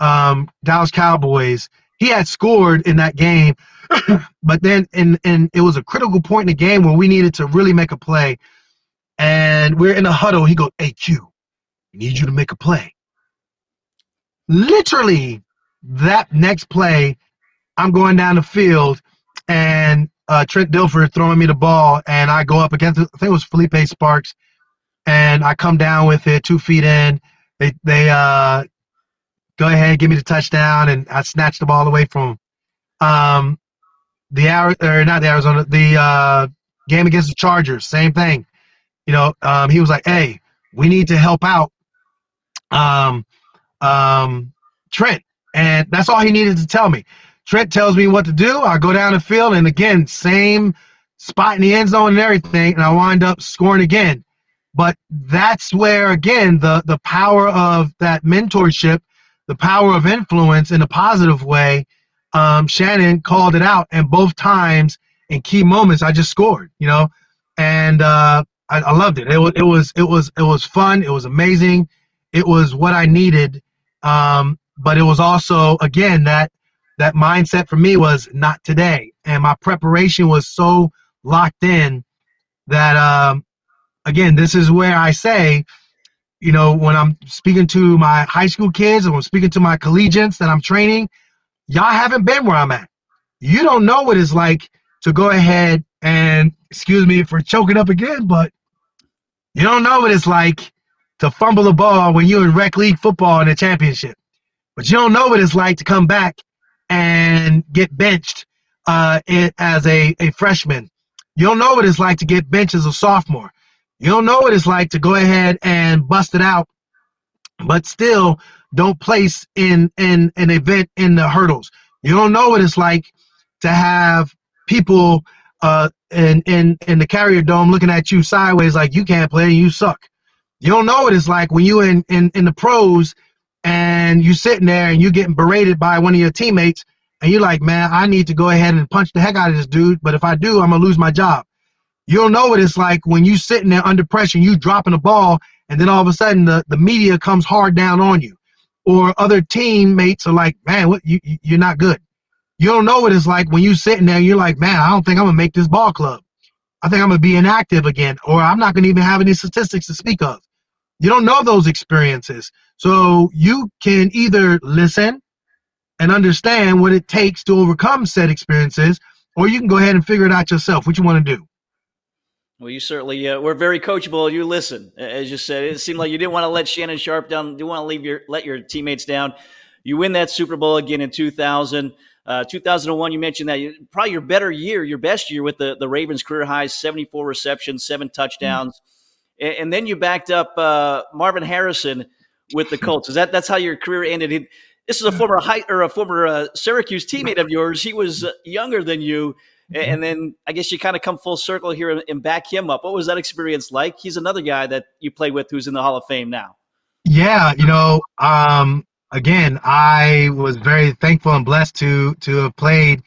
um, Dallas Cowboys. He had scored in that game, (clears throat) but then in and it was a critical point in the game where we needed to really make a play. And we're in a huddle. He goes, "Hey Q, need you to make a play." Literally, that next play, I'm going down the field, and uh, Trent Dilfer throwing me the ball, and I go up against I think it was Phillippi Sparks, and I come down with it two feet in. They they uh, go ahead, give me the touchdown, and I snatched the ball away from. Um, the or not the Arizona, the uh, game against the Chargers, same thing. You know, um, he was like, "Hey, we need to help out um, um, Trent," and that's all he needed to tell me. Trent tells me what to do. I go down the field, and again, same spot in the end zone and everything, and I wind up scoring again. But that's where, again, the the power of that mentorship, the power of influence in a positive way. Um, Shannon called it out, and both times in key moments, I just scored. You know, and uh, I, I loved it. It was it was it was it was fun. It was amazing, it was what I needed. Um, but it was also again that that mindset for me was not today, and my preparation was so locked in that um, again, this is where I say, you know, when I'm speaking to my high school kids and I'm speaking to my collegians that I'm training, y'all haven't been where I'm at. You don't know what it's like to go ahead and excuse me for choking up again, but you don't know what it's like to fumble the ball when you're in rec league football in a championship. But you don't know what it's like to come back and get benched uh, as a, a freshman. You don't know what it's like to get benched as a sophomore. You don't know what it's like to go ahead and bust it out, but still don't place in in an event in the hurdles. You don't know what it's like to have people uh, in in in the carrier dome looking at you sideways like you can't play and you suck. You don't know what it's like when you in in in the pros and you sitting there and you're getting berated by one of your teammates and you're like, man, I need to go ahead and punch the heck out of this dude, but if I do, I'm gonna lose my job. You don't know what it's like when you're sitting there under pressure, you dropping a ball, and then all of a sudden the, the media comes hard down on you, or other teammates are like, man, what you you're not good. You don't know what it's like when you're sitting there and you're like, man, I don't think I'm gonna make this ball club. I think I'm gonna be inactive again, or I'm not gonna even have any statistics to speak of. You don't know those experiences. So you can either listen and understand what it takes to overcome said experiences, or you can go ahead and figure it out yourself. What you want to do? Well, you certainly uh, were very coachable. You listen, as you said. It seemed like you didn't want to let Shannon Sharpe down. You want to leave your let your teammates down. You win that Super Bowl again in 2000. Uh, 2001, you mentioned that probably your better year, your best year with the, the Ravens career highs, 74 receptions, seven touchdowns. Mm-hmm. And, and, then you backed up uh, Marvin Harrison with the Colts. Is that that's how your career ended? this is a former high, or a former uh, Syracuse teammate of yours. He was uh, younger than you. And then I guess you kind of come full circle here and, and back him up. What was that experience like? He's another guy that you play with who's in the Hall of Fame now. Yeah, you know, um, again, I was very thankful and blessed to to have played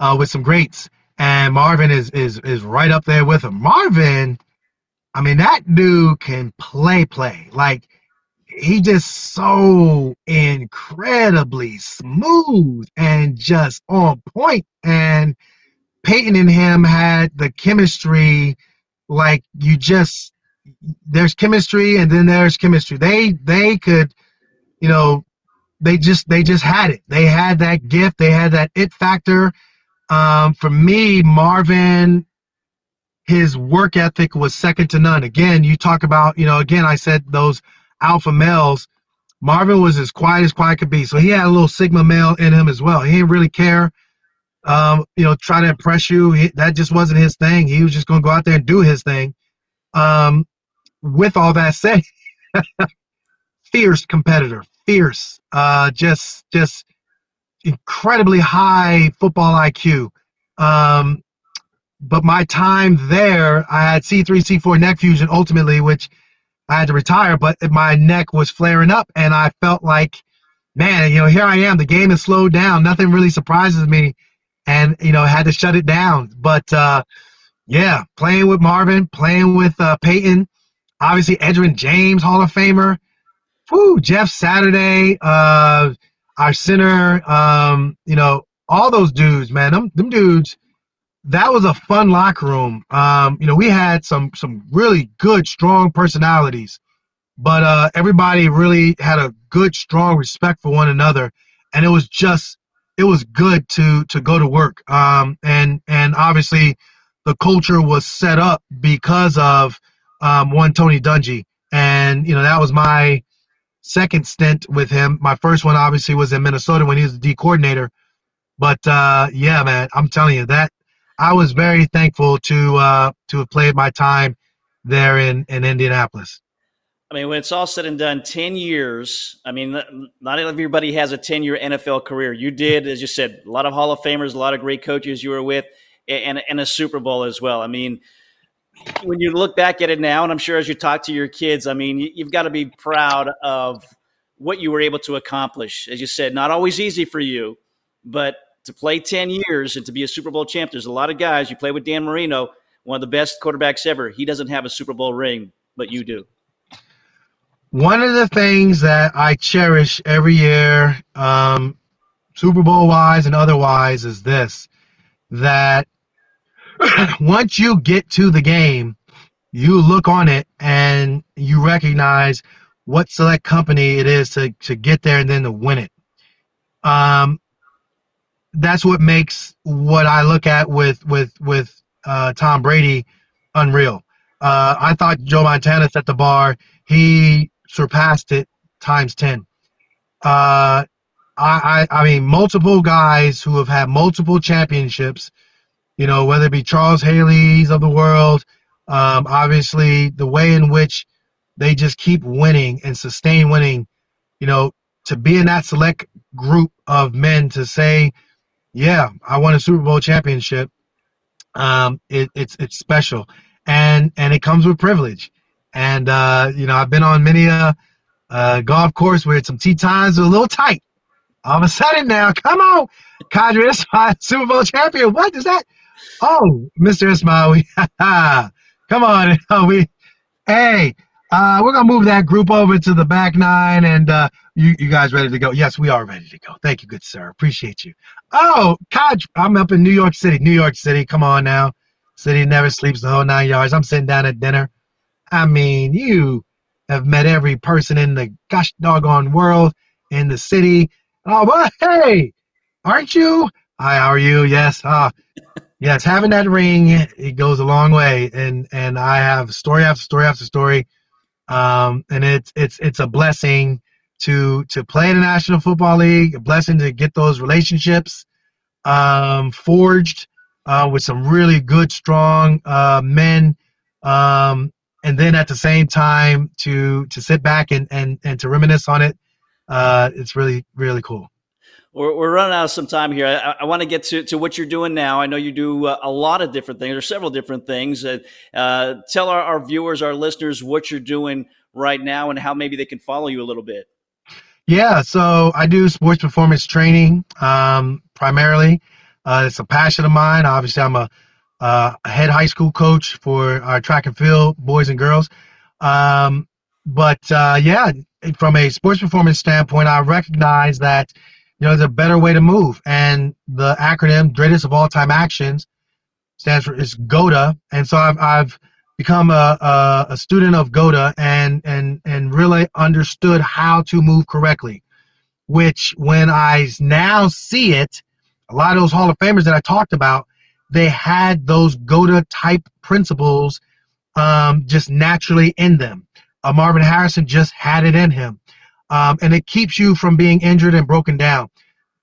uh, with some greats, and Marvin is is is right up there with him. Marvin, I mean, that dude can play, play like he just so incredibly smooth and just on point and Peyton and him had the chemistry like you just there's chemistry and then there's chemistry. They they could, you know, they just they just had it. They had that gift. They had that it factor. Um, for me, Marvin, his work ethic was second to none. Again, you talk about, you know, again, I said those alpha males. Marvin was as quiet as quiet could be. So he had a little sigma male in him as well. He didn't really care um, you know, try to impress you. He, that just wasn't his thing. He was just going to go out there and do his thing. Um, with all that said, (laughs) fierce competitor, fierce, uh, just just incredibly high football IQ. Um, but my time there, I had C3, C4 neck fusion ultimately, which I had to retire, but my neck was flaring up, and I felt like, man, you know, here I am. The game has slowed down. Nothing really surprises me and you know had to shut it down. But uh, yeah, playing with Marvin, playing with uh, Peyton, obviously Edgerrin James, Hall of Famer. Whew, Jeff Saturday, uh, our center, um, you know, all those dudes, man, them, them dudes. That was a fun locker room. Um, you know, we had some some really good, strong personalities, but uh, everybody really had a good, strong respect for one another, and it was just it was good to to go to work. Um, and and obviously, the culture was set up because of um, one Tony Dungy, and you know that was my second stint with him. My first one obviously was in Minnesota when he was the D coordinator. But uh, yeah, man, I'm telling you that I was very thankful to uh, to have played my time there in in Indianapolis. I mean, when it's all said and done, 10 years, I mean, not everybody has a 10 year NFL career. You did, as you said, a lot of Hall of Famers, a lot of great coaches you were with, and, and a Super Bowl as well. I mean, when you look back at it now, and I'm sure as you talk to your kids, I mean, you've got to be proud of what you were able to accomplish. As you said, not always easy for you, but to play 10 years and to be a Super Bowl champ, there's a lot of guys. You play with Dan Marino, one of the best quarterbacks ever. He doesn't have a Super Bowl ring, but you do. One of the things that I cherish every year, um, Super Bowl wise and otherwise, is this that (coughs) once you get to the game, you look on it and you recognize what select company it is to, to get there and then to win it. Um, that's what makes what I look at with with with uh, Tom Brady unreal. Uh, I thought Joe Montana set the bar. He surpassed it times 10. Uh, I, I, I mean, multiple guys who have had multiple championships, you know, whether it be Charles Haley's of the world, um, obviously the way in which they just keep winning and sustain winning, you know, to be in that select group of men to say, yeah, I won a Super Bowl championship. Um, it, it's it's special, and and it comes with privilege. And uh, you know, I've been on many a uh, golf course where some tee times are a little tight. All of a sudden now, come on, Qadry Ismail, (laughs) Super Bowl champion. What is that? Oh, Mr. Ismail, we, (laughs) come on, (laughs) we, hey, uh, we're gonna move that group over to the back nine, and uh, you, you guys ready to go? Yes, we are ready to go. Thank you, good sir. Appreciate you. Oh, Kaj, I'm up in New York City. New York City, come on now. City never sleeps the whole nine yards. I'm sitting down at dinner. I mean, you have met every person in the gosh doggone world in the city. Oh, but hey, aren't you? Hi, how are you? Yes. Ah, yes. Having that ring, it goes a long way, and and I have story after story after story, um, and it's it's it's a blessing to to play in the National Football League, a blessing to get those relationships um, forged uh, with some really good, strong uh, men um, and then at the same time to to sit back and and and to reminisce on it uh, it's really really cool we're, we're running out of some time here. I, I want to get to, to what you're doing now. I know you do uh, a lot of different things, or several different things. Uh, uh, tell our, our viewers, our listeners, what you're doing right now and how maybe they can follow you a little bit. Yeah, so I do sports performance training um, primarily. Uh, it's a passion of mine. Obviously, I'm a uh, head high school coach for our track and field boys and girls. Um, but uh, yeah, from a sports performance standpoint, I recognize that you know there's a better way to move, and the acronym "Greatest of All Time Actions" stands for is GOATA, and so I've I've become a, a, a student of GOATA and and and really understood how to move correctly. Which when I now see it, a lot of those Hall of Famers that I talked about they had those GOATA type principles um, just naturally in them. Uh, Marvin Harrison just had it in him. Um, and it keeps you from being injured and broken down.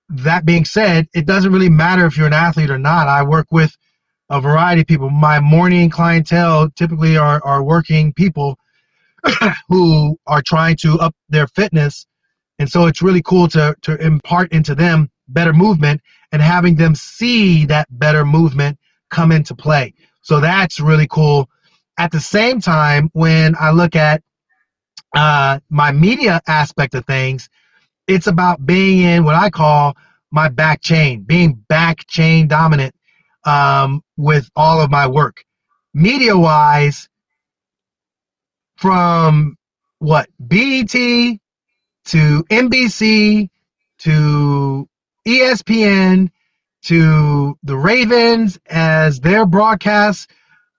That being said, it doesn't really matter if you're an athlete or not. I work with a variety of people. My morning clientele typically are, are working people (coughs) who are trying to up their fitness. And so it's really cool to, to impart into them better movement and having them see that better movement come into play. So that's really cool. At the same time, when I look at uh, my media aspect of things, it's about being in what I call my back chain, being back chain dominant um, with all of my work. Media wise, from what BET to NBC to ESPN to the Ravens as their broadcast,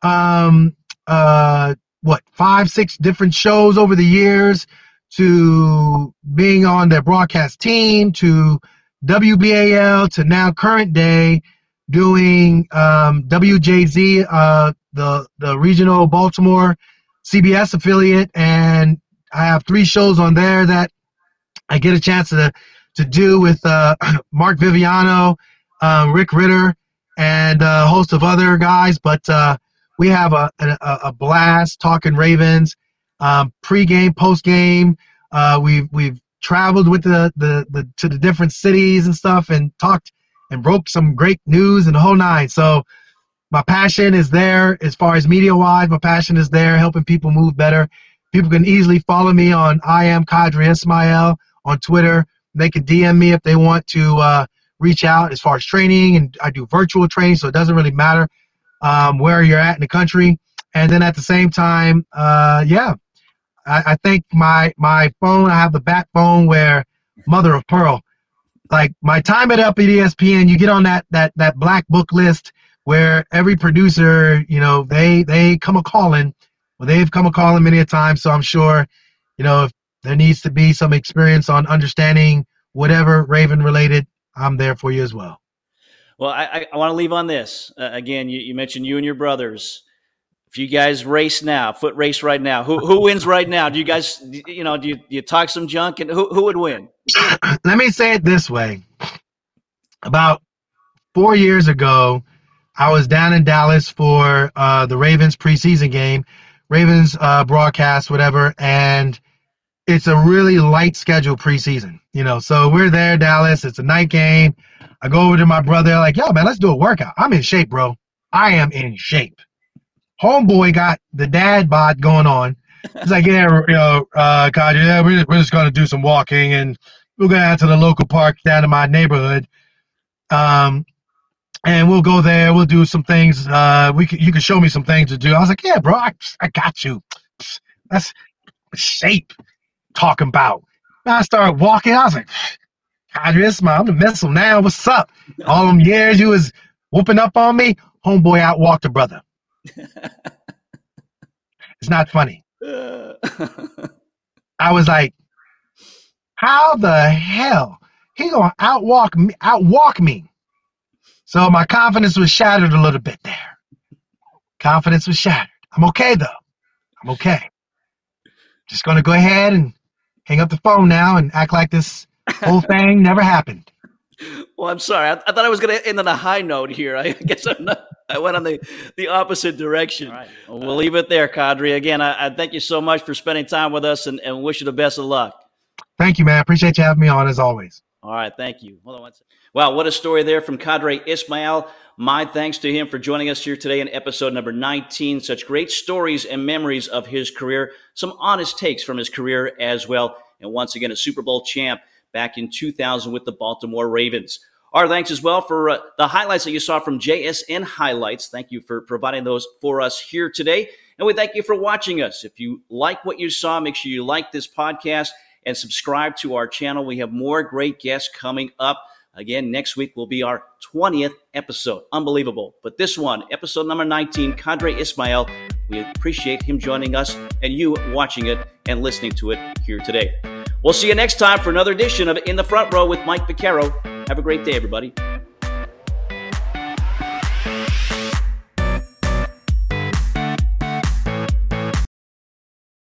um, uh, what, five, six different shows over the years, to being on their broadcast team, to WBAL, to now current day doing um, WJZ, uh, the, the regional Baltimore CBS affiliate. And I have three shows on there that I get a chance to to do with uh, (clears throat) Mark Viviano, uh, Rick Ritter, and a host of other guys. But uh, we have a, a, a, blast talking Ravens, um, pre-game, post-game. Uh, we've we've traveled with the, the the to the different cities and stuff, and talked and broke some great news and the whole nine. So my passion is there as far as media wise. My passion is there, helping people move better. People can easily follow me on I am Qadry Ismail on Twitter they can DM me if they want to uh, reach out as far as training, and I do virtual training, so it doesn't really matter um, where you're at in the country. And then at the same time, uh, yeah, I, I think my my phone, I have the backbone where mother of pearl. Like my time at up at ESPN, you get on that that that black book list where every producer, you know, they they come a calling. Well, they've come a calling many a time. So I'm sure, you know, if there needs to be some experience on understanding whatever Raven related, I'm there for you as well. Well, I, I want to leave on this. Uh, again, you, you mentioned you and your brothers if you guys race now, foot race right now, who who wins right now? Do you guys, you know, do you, do you talk some junk and who who would win? (clears throat) Let me say it this way: about four years ago, I was down in Dallas for uh, the Ravens preseason game, Ravens uh, broadcast, whatever, and it's a really light schedule preseason. You know, so we're there, Dallas. It's a night game. I go over to my brother, like, yo, man, let's do a workout. I'm in shape, bro. I am in shape homeboy got the dad bod going on. He's like, yeah, you know, uh, yeah, we're, just gonna do some walking, and we're gonna out to the local park down in my neighborhood. Um, and we'll go there. We'll do some things. Uh, we can, you can show me some things to do. I was like, yeah, bro, I, I got you. That's shape talking about. I started walking. I was like, Andres, man, I'm the missile now. What's up? (laughs) All them years you was whooping up on me, homeboy out walked a brother. (laughs) it's not funny. (laughs) I was like, how the hell he gonna outwalk me outwalk me? So my confidence was shattered a little bit there. Confidence was shattered. I'm okay though. I'm okay. Just gonna go ahead and hang up the phone now and act like this whole (laughs) thing never happened. Well, I'm sorry. I, I thought I was going to end on a high note here. I (laughs) guess I'm not, I went on the, the opposite direction. Right. Well, we'll leave it there, Qadry. Again, I, I, thank you so much for spending time with us and, and wish you the best of luck. Thank you, man. Appreciate you having me on as always. All right. Thank you. Hold on one second. Wow, what a story there from Qadry Ismail. My thanks to him for joining us here today in episode number 19. Such great stories and memories of his career, some honest takes from his career as well. And once again, a Super Bowl champ back in 2000 with the Baltimore Ravens. Our thanks as well for uh, the highlights that you saw from JSN Highlights. Thank you for providing those for us here today. And we thank you for watching us. If you like what you saw, make sure you like this podcast and subscribe to our channel. We have more great guests coming up. Again, next week will be our 20th episode. Unbelievable. But this one, episode number 19, Qadry Ismail, we appreciate him joining us and you watching it and listening to it here today. We'll see you next time for another edition of In the Front Row with Mike Vaccaro. Have a great day, everybody.